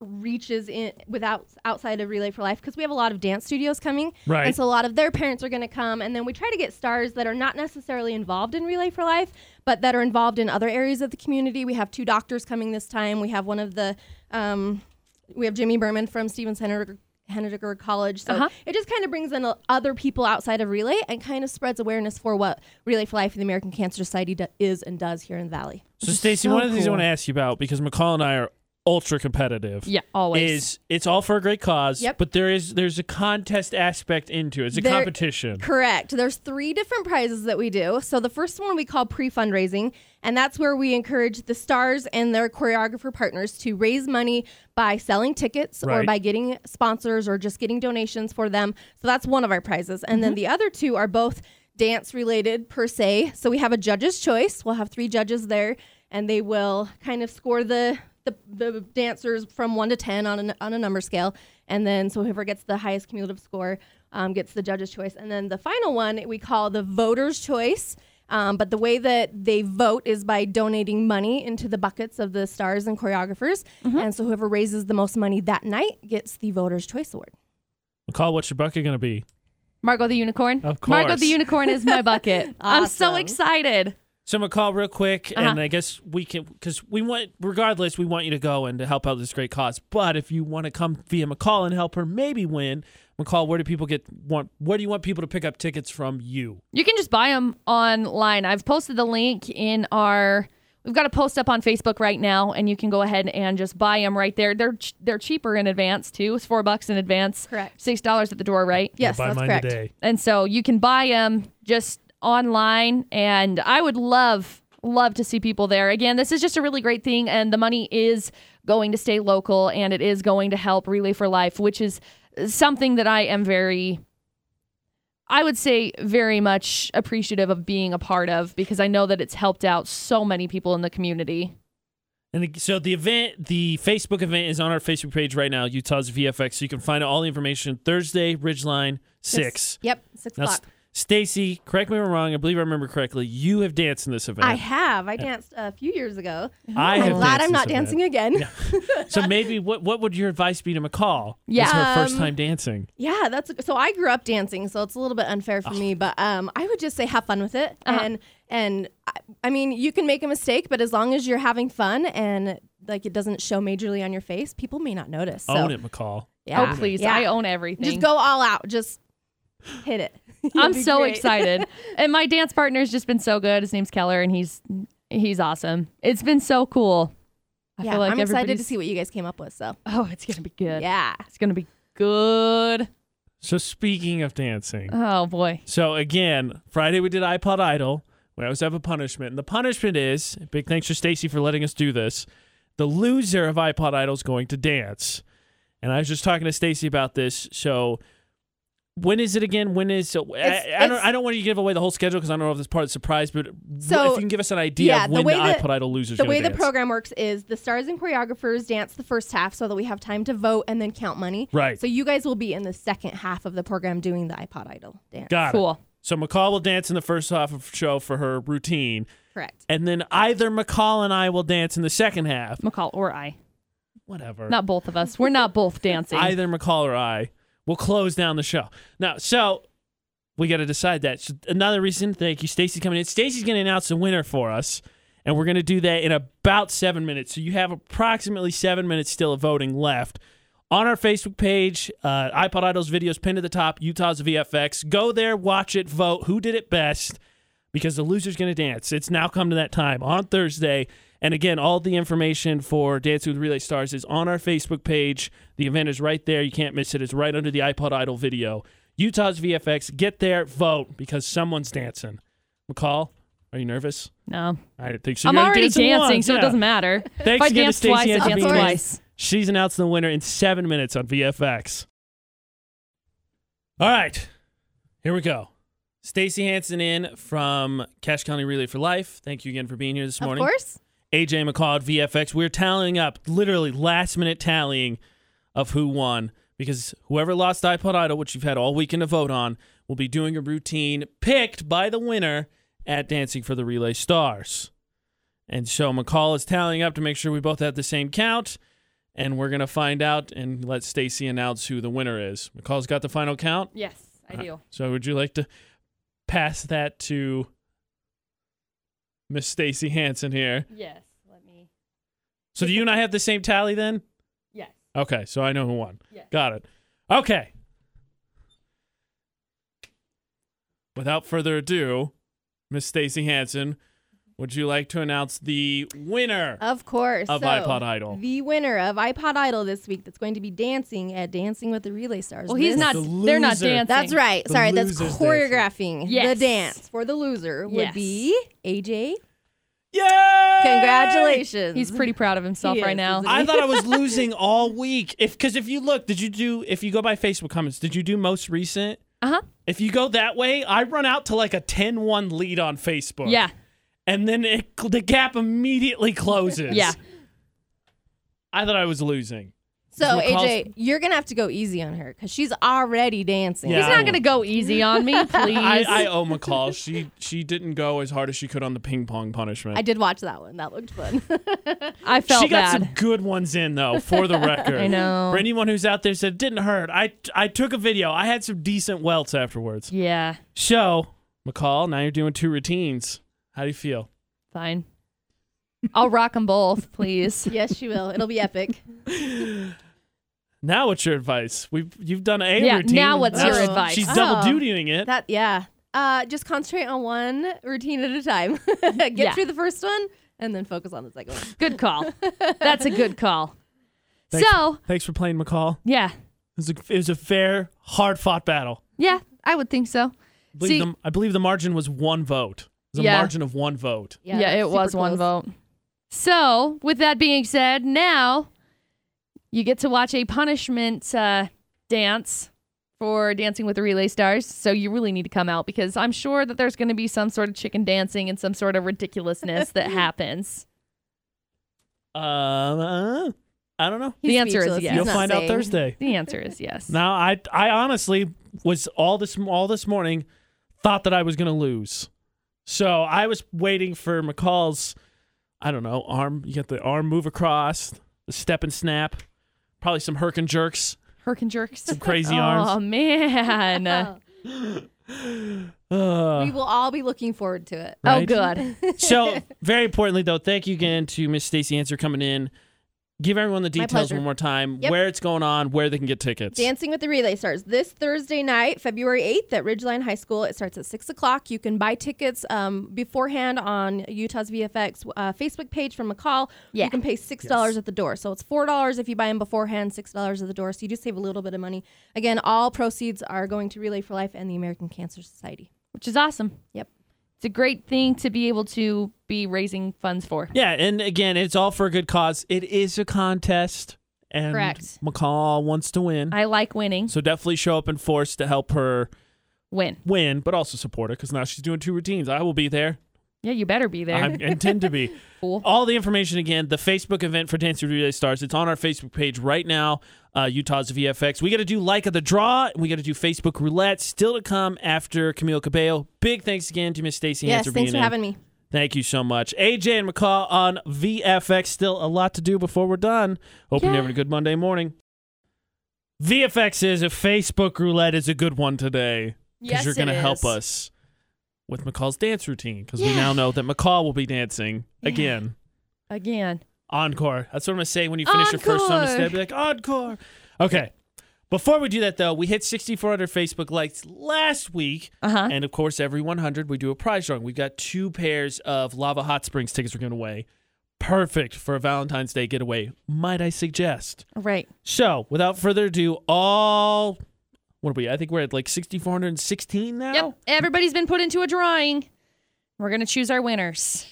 H: reaches in without outside of Relay for Life because we have a lot of dance studios coming.
A: Right.
H: And so a lot of their parents are going to come and then we try to get stars that are not necessarily involved in Relay for Life but that are involved in other areas of the community. We have two doctors coming this time. We have one of the um, we have Jimmy Berman from Stevens Henager Henager College. So
B: Uh-huh.
H: it just kind of brings in uh, other people outside of Relay and kind of spreads awareness for what Relay for Life and the American Cancer Society do- is and does here in the Valley.
A: So, Stacey,
B: so
A: one of the things I want to ask you about because McCall and I are ultra competitive.
B: yeah, always.
A: Is it's all for a great cause,
H: Yep.
A: but there is there's a contest aspect into it. It's a
H: There-
A: competition.
H: Correct. There's three different prizes that we do. So the first one we call pre-fundraising, and that's where we encourage the stars and their choreographer partners to raise money by selling tickets or by getting sponsors or just getting donations for them. So that's one of our prizes. And then mm-hmm. the other two are both dance related per se. So we have a judge's choice. We'll have three judges there and they will kind of score the the, the dancers from one to ten on a, on a number scale, and then so whoever gets the highest cumulative score um, gets the judge's choice, and then the final one we call the voter's choice. Um, but the way that they vote is by donating money into the buckets of the stars and choreographers, and so whoever raises the most money that night gets the voter's choice award.
A: McCall, what's your bucket going to be?
B: Margot the unicorn.
A: Of course, Margot
B: the unicorn is my bucket. I'm so excited.
A: So McCall, real quick, and
B: Uh-huh.
A: I guess we can because we want, regardless, we want you to go and to help out this great cause. But if you want to come via McCall and help her maybe win, McCall, where do people get want? Where do you want people to pick up tickets from you?
B: You can just buy them online. I've posted the link in our. We've got a post up on Facebook right now, and you can go ahead and just buy them right there. They're ch- they're cheaper in advance too. It's four bucks in advance.
H: Correct.
B: Six dollars at the door, right?
H: Yes,
A: Buy
H: that's
A: mine
H: correct.
A: today.
B: And so you can buy them just online. And I would love, love to see people there. Again, this is just a really great thing. And the money is going to stay local and it is going to help Relay for Life, which is something that I am very, I would say, very much appreciative of being a part of because I know that it's helped out so many people in the community.
A: And so the event, the Facebook event, is on our Facebook page right now, Utah's VFX. So you can find all the information Thursday, Ridgeline six.
H: Yep, six
A: Now,
H: o'clock.
A: S- Stacey, correct me if I'm wrong. I believe I remember correctly. You have danced in this event.
H: I have. I danced a few years ago.
A: I have
H: I'm glad
A: danced
H: I'm
A: this
H: not
A: event.
H: dancing again.
A: So maybe what what would your advice be to McCall?
B: Yeah,
A: it's her first
H: um,
A: time dancing.
H: Yeah, that's so. I grew up dancing, so it's a little bit unfair for
A: Oh.
H: me. But um, I would just say have fun with it,
B: Uh-huh.
H: and and I, I mean you can make a mistake, but as long as you're having fun and like it doesn't show majorly on your face, people may not notice. So
A: Own it, McCall.
H: yeah,
B: Oh, please.
H: yeah.
B: I own everything.
H: Just go all out. Just hit it. You'll
B: I'm so
H: great.
B: excited. and my dance partner's just been so good. His name's Keller and he's he's awesome. It's been so cool. I
H: yeah,
B: feel like
H: I'm excited to see what you guys came up with. So
B: Oh, it's gonna be good.
H: yeah,
B: It's gonna be good.
A: So speaking of dancing,
B: Oh boy.
A: so again, Friday we did iPod Idol. We always have a punishment, and the punishment is big thanks to Stacey for letting us do this. The loser of iPod Idol is going to dance, and I was just talking to Stacey about this. So. When is it again? When is so? I,
H: It's-
A: I don't. I don't want you to give away the whole schedule because I don't know if this part of the surprise. But
H: So,
A: if you can give us an idea
H: yeah,
A: of
H: the
A: when the,
H: way that-
A: iPod Idol losers
H: the
A: gonna
H: way the program works is the stars and choreographers dance the first half so that we have time to vote and then count money.
A: Right.
H: So you guys will be in the second half of the program doing the iPod Idol dance.
A: Got it.
B: Cool.
A: So McCall will dance in the first half of the show for her routine,
H: Correct.
A: and then either McCall and I will dance in the second half.
B: McCall or I.
A: Whatever.
B: Not both of us. We're not both dancing.
A: Either McCall or I will close down the show. Now, so we got to decide that. So another reason, thank you, Stacey's coming in. Stacey's going to announce the winner for us, and we're going to do that in about seven minutes. So you have approximately seven minutes still of voting left. On our Facebook page, uh, iPod Idols videos pinned at the top, Utah's VFX. Go there, watch it, vote. Who did it best? Because the loser's going to dance. It's now come to that time on Thursday. And again, all the information for Dancing with Relay Stars is on our Facebook page. The event is right there. You can't miss it. It's right under the iPod Idol video. Utah's VFX. Get there, vote because someone's dancing. McCall, are you nervous?
B: no.
A: I didn't think so.
B: I'm
A: You're
B: already
A: dance in
B: dancing, so
A: Yeah.
B: it doesn't matter.
A: Thanks
B: if I
A: again to
B: dance
A: Stacey
B: twice, I
A: and
B: dance twice.
A: She's announcing the winner in seven minutes on VFX. All right, here we go. Stacey Hansen in from Cache County Relay for Life. Thank you again for being here this morning.
H: Of course.
A: AJ McCall at VFX. We're tallying up, literally last minute tallying of who won because whoever lost iPod Idol, which you've had all weekend to vote on, will be doing a routine picked by the winner at Dancing for the Relay Stars. And so McCall is tallying up to make sure we both have the same count. And we're going to find out and let Stacey announce who the winner is. McCall's got the final count.
B: Yes, I uh, do.
A: So would you like to pass that to Miss Stacey Hansen here?
B: Yes. Let me.
A: So do you and I have the same tally then?
B: Yes.
A: Okay, so I know who won.
B: Yes.
A: Got it. Okay. Without further ado, Miss Stacey Hansen, would you like to announce the winner?
H: Of course.
A: Of
H: So,
A: iPod Idol.
H: The winner of iPod Idol this week that's going to be dancing at Dancing with the Relay Stars.
B: Well, he's not.
A: The
B: They're not dancing.
H: That's right.
A: The
H: Sorry, that's choreographing
B: Yes.
H: the dance for the loser would
B: Yes.
H: be AJ.
A: Yay!
H: Congratulations.
B: He's pretty proud of himself
H: He
B: right
H: is,
B: now.
A: I thought I was losing all week. If because if you look, did you do if you go by Facebook comments, did you do most recent?
B: Uh huh.
A: If you go that way, I run out to like a 10-1 lead on Facebook.
B: Yeah.
A: And then it, the gap immediately closes.
B: Yeah.
A: I thought I was losing.
H: So AJ, you're gonna have to go easy on her because she's already dancing.
A: Yeah,
B: He's not going to go easy on me, please.
I: I, I owe McCall. She she didn't go as hard as she could on the ping pong punishment.
H: I did watch that one. That looked fun.
B: I felt
A: she got
B: bad.
A: some good ones in though, for the record.
B: I know.
A: For anyone who's out there said it didn't hurt, I I took a video. I had some decent welts afterwards.
B: Yeah,
A: So McCall, now you're doing two routines. How do you feel?
B: fine. I'll rock them both, please.
H: yes, she will. It'll be epic.
A: Now what's your advice? We've you've done a
B: Yeah,
A: routine.
B: now what's
H: your
B: advice?
A: She's
H: Oh.
A: double dutying it.
H: That yeah. Uh, just concentrate on one routine at a time. Get
B: Yeah.
H: through the first one and then focus on the second one.
B: Good call. That's a good call.
A: Thanks-
B: So,
A: Thanks for playing McCall.
B: yeah.
A: It was a, it was a fair, hard fought battle.
B: Yeah, I would think so.
A: I believe,
B: See-
A: the, I believe the margin was one vote. It was a margin of one vote.
B: Yeah,
H: that's
B: it was
H: super
B: one vote. So, with that being said, now you get to watch a punishment uh, dance for Dancing with the Relay Stars. So, you really need to come out because I'm sure that there's going to be some sort of chicken dancing and some sort of ridiculousness that happens.
A: Um, uh, I don't know.
B: The
H: He's
B: answer is yes.
H: He's
A: You'll
H: not
A: find out. Thursday.
B: The answer is yes.
A: Now, I I honestly was all this all this morning thought that I was gonna lose, so I was waiting for McCall's. I don't know arm. You got the arm move across, the step and snap, probably some herk and jerks,
B: Herkin jerks.
A: some crazy arms.
B: Oh, man.
A: Uh,
H: we will all be looking forward to it.
B: Oh,
A: right?
B: good.
A: so very importantly though, thank you again to Miss Stacey Hansen coming in. Give everyone the details one more time.
H: Yep.
A: Where it's going on, where they can get tickets.
H: Dancing with the Relay Stars this Thursday night, February 8th at Ridgeline High School. It starts at 6 o'clock. You can buy tickets um, beforehand on Utah's VFX uh, Facebook page from McCall.
B: Yeah.
H: You can pay $6 at the door. So it's $4 if you buy them beforehand, $6 at the door. So you do save a little bit of money. Again, all proceeds are going to Relay for Life and the American Cancer Society.
B: Which is awesome.
H: Yep.
B: It's a great thing to be able to be raising funds for.
A: Yeah, and again, it's all for a good cause. It is a contest, and
H: Correct.
A: McCall wants to win.
B: I like winning.
A: so definitely show up in force to help her
B: Win.
A: win, but also support her because now she's doing two routines. I will be there.
B: Yeah, you better be there.
A: I intend to be.
B: Fool.
A: All the information again, the Facebook event for Dancing with Relay Stars. It's on our Facebook page right now. Uh, Utah's VFX. We got to do like of the draw. and We got to do Facebook roulette. Still to come after Camila Cabello. Big thanks again to Miss Stacey
H: yes,
A: Hansen
H: thanks for
A: in.
H: having me.
A: Thank you so much. AJ and McCall on VFX. Still a lot to do before we're done. Hope you're having a good Monday morning. VFX is a Facebook roulette is a good one today because
B: Yes,
A: you're going to help us with McCall's dance routine because we
B: Yeah.
A: now know that McCall will be dancing again.
B: Again.
A: Encore. That's what I'm going to say when you finish your first song.
B: Encore.
A: Instead, be like, Encore. Okay. Before we do that, though, we hit 6,400 Facebook likes last week.
B: Uh huh.
A: And of course, every 100, we do a prize drawing. We've got two pairs of Lava Hot Springs tickets we're giving away. Perfect for a Valentine's Day getaway, might I suggest.
B: Right.
A: So, without further ado, all. What are we? I think we're at like 6,416 now.
B: Yep. Everybody's been put into a drawing. We're gonna choose our winners.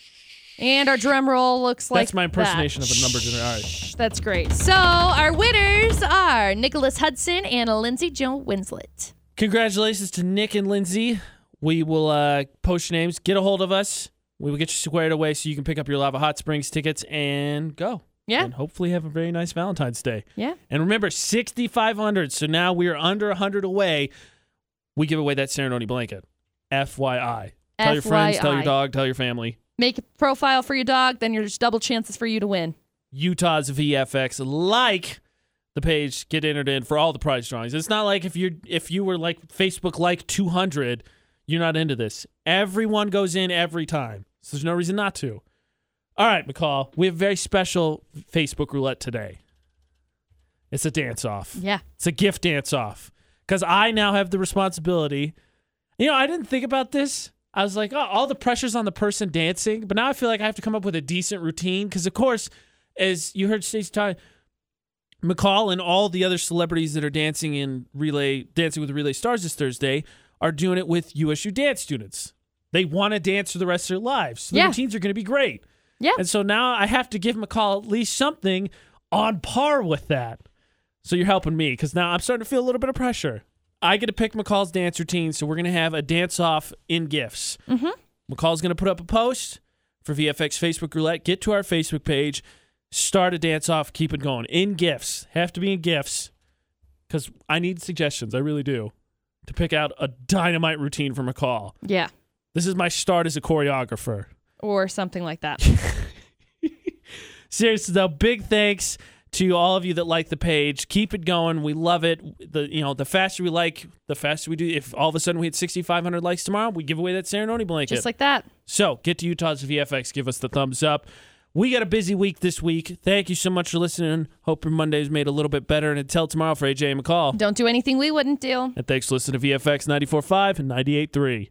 B: And our drum roll looks like
A: That's my impersonation
B: that.
A: of a number generator. All right.
B: That's great. So our winners are Nicholas Hudson and Lindsay Joe Winslet.
A: Congratulations to Nick and Lindsay. We will uh, post your names. Get a hold of us. We will get you squared away so you can pick up your Lava Hot Springs tickets and go.
B: Yeah.
A: And hopefully have a very nice Valentine's Day.
B: Yeah.
A: And remember, 6,500. So now we are under 100 away. We give away that ceremony blanket. FYI. Tell your friends, tell your dog, tell your family.
B: Make a profile for your dog, then there's double chances for you to win.
A: Utah's VFX. Like the page, get entered in for all the prize drawings. It's not like if you're if you were like Facebook like 200, you're not into this. Everyone goes in every time, so there's no reason not to. All right, McCall, we have a very special Facebook roulette today. It's a dance off.
B: Yeah.
A: It's a gift dance off because I now have the responsibility. You know, I didn't think about this. I was like, oh, all the pressure's on the person dancing, but now I feel like I have to come up with a decent routine because, of course, as you heard Stacey talk, McCall and all the other celebrities that are dancing in relay, dancing with the Relay Stars this Thursday, are doing it with USU dance students. They want to dance for the rest of their lives. So the
B: Yeah.
A: routines are going to be great.
B: Yeah.
A: And so now I have to give McCall at least something on par with that. So you're helping me because now I'm starting to feel a little bit of pressure. I get to pick McCall's dance routine, so we're going to have a dance off in gifts. Mm-hmm. McCall's going to put up a post for VFX Facebook Roulette. Get to our Facebook page. start a dance off, keep it going in gifts. Have to be in gifts because I need suggestions. I really do to pick out a dynamite routine for McCall.
B: Yeah.
A: This is my start as a choreographer.
B: Or something like that.
A: Seriously though, big thanks to all of you that like the page. Keep it going. We love it. The you know the faster we like, the faster we do. If all of a sudden we hit 6,500 likes tomorrow, we give away that ceremony blanket.
B: Just like that.
A: So get to Utah's VFX. Give us the thumbs up. We got a busy week this week. Thank you so much for listening. Hope your Monday's made a little bit better. And until tomorrow for AJ McCall.
B: Don't do anything we wouldn't do.
A: And thanks for listening to VFX 94.5 and 98.3.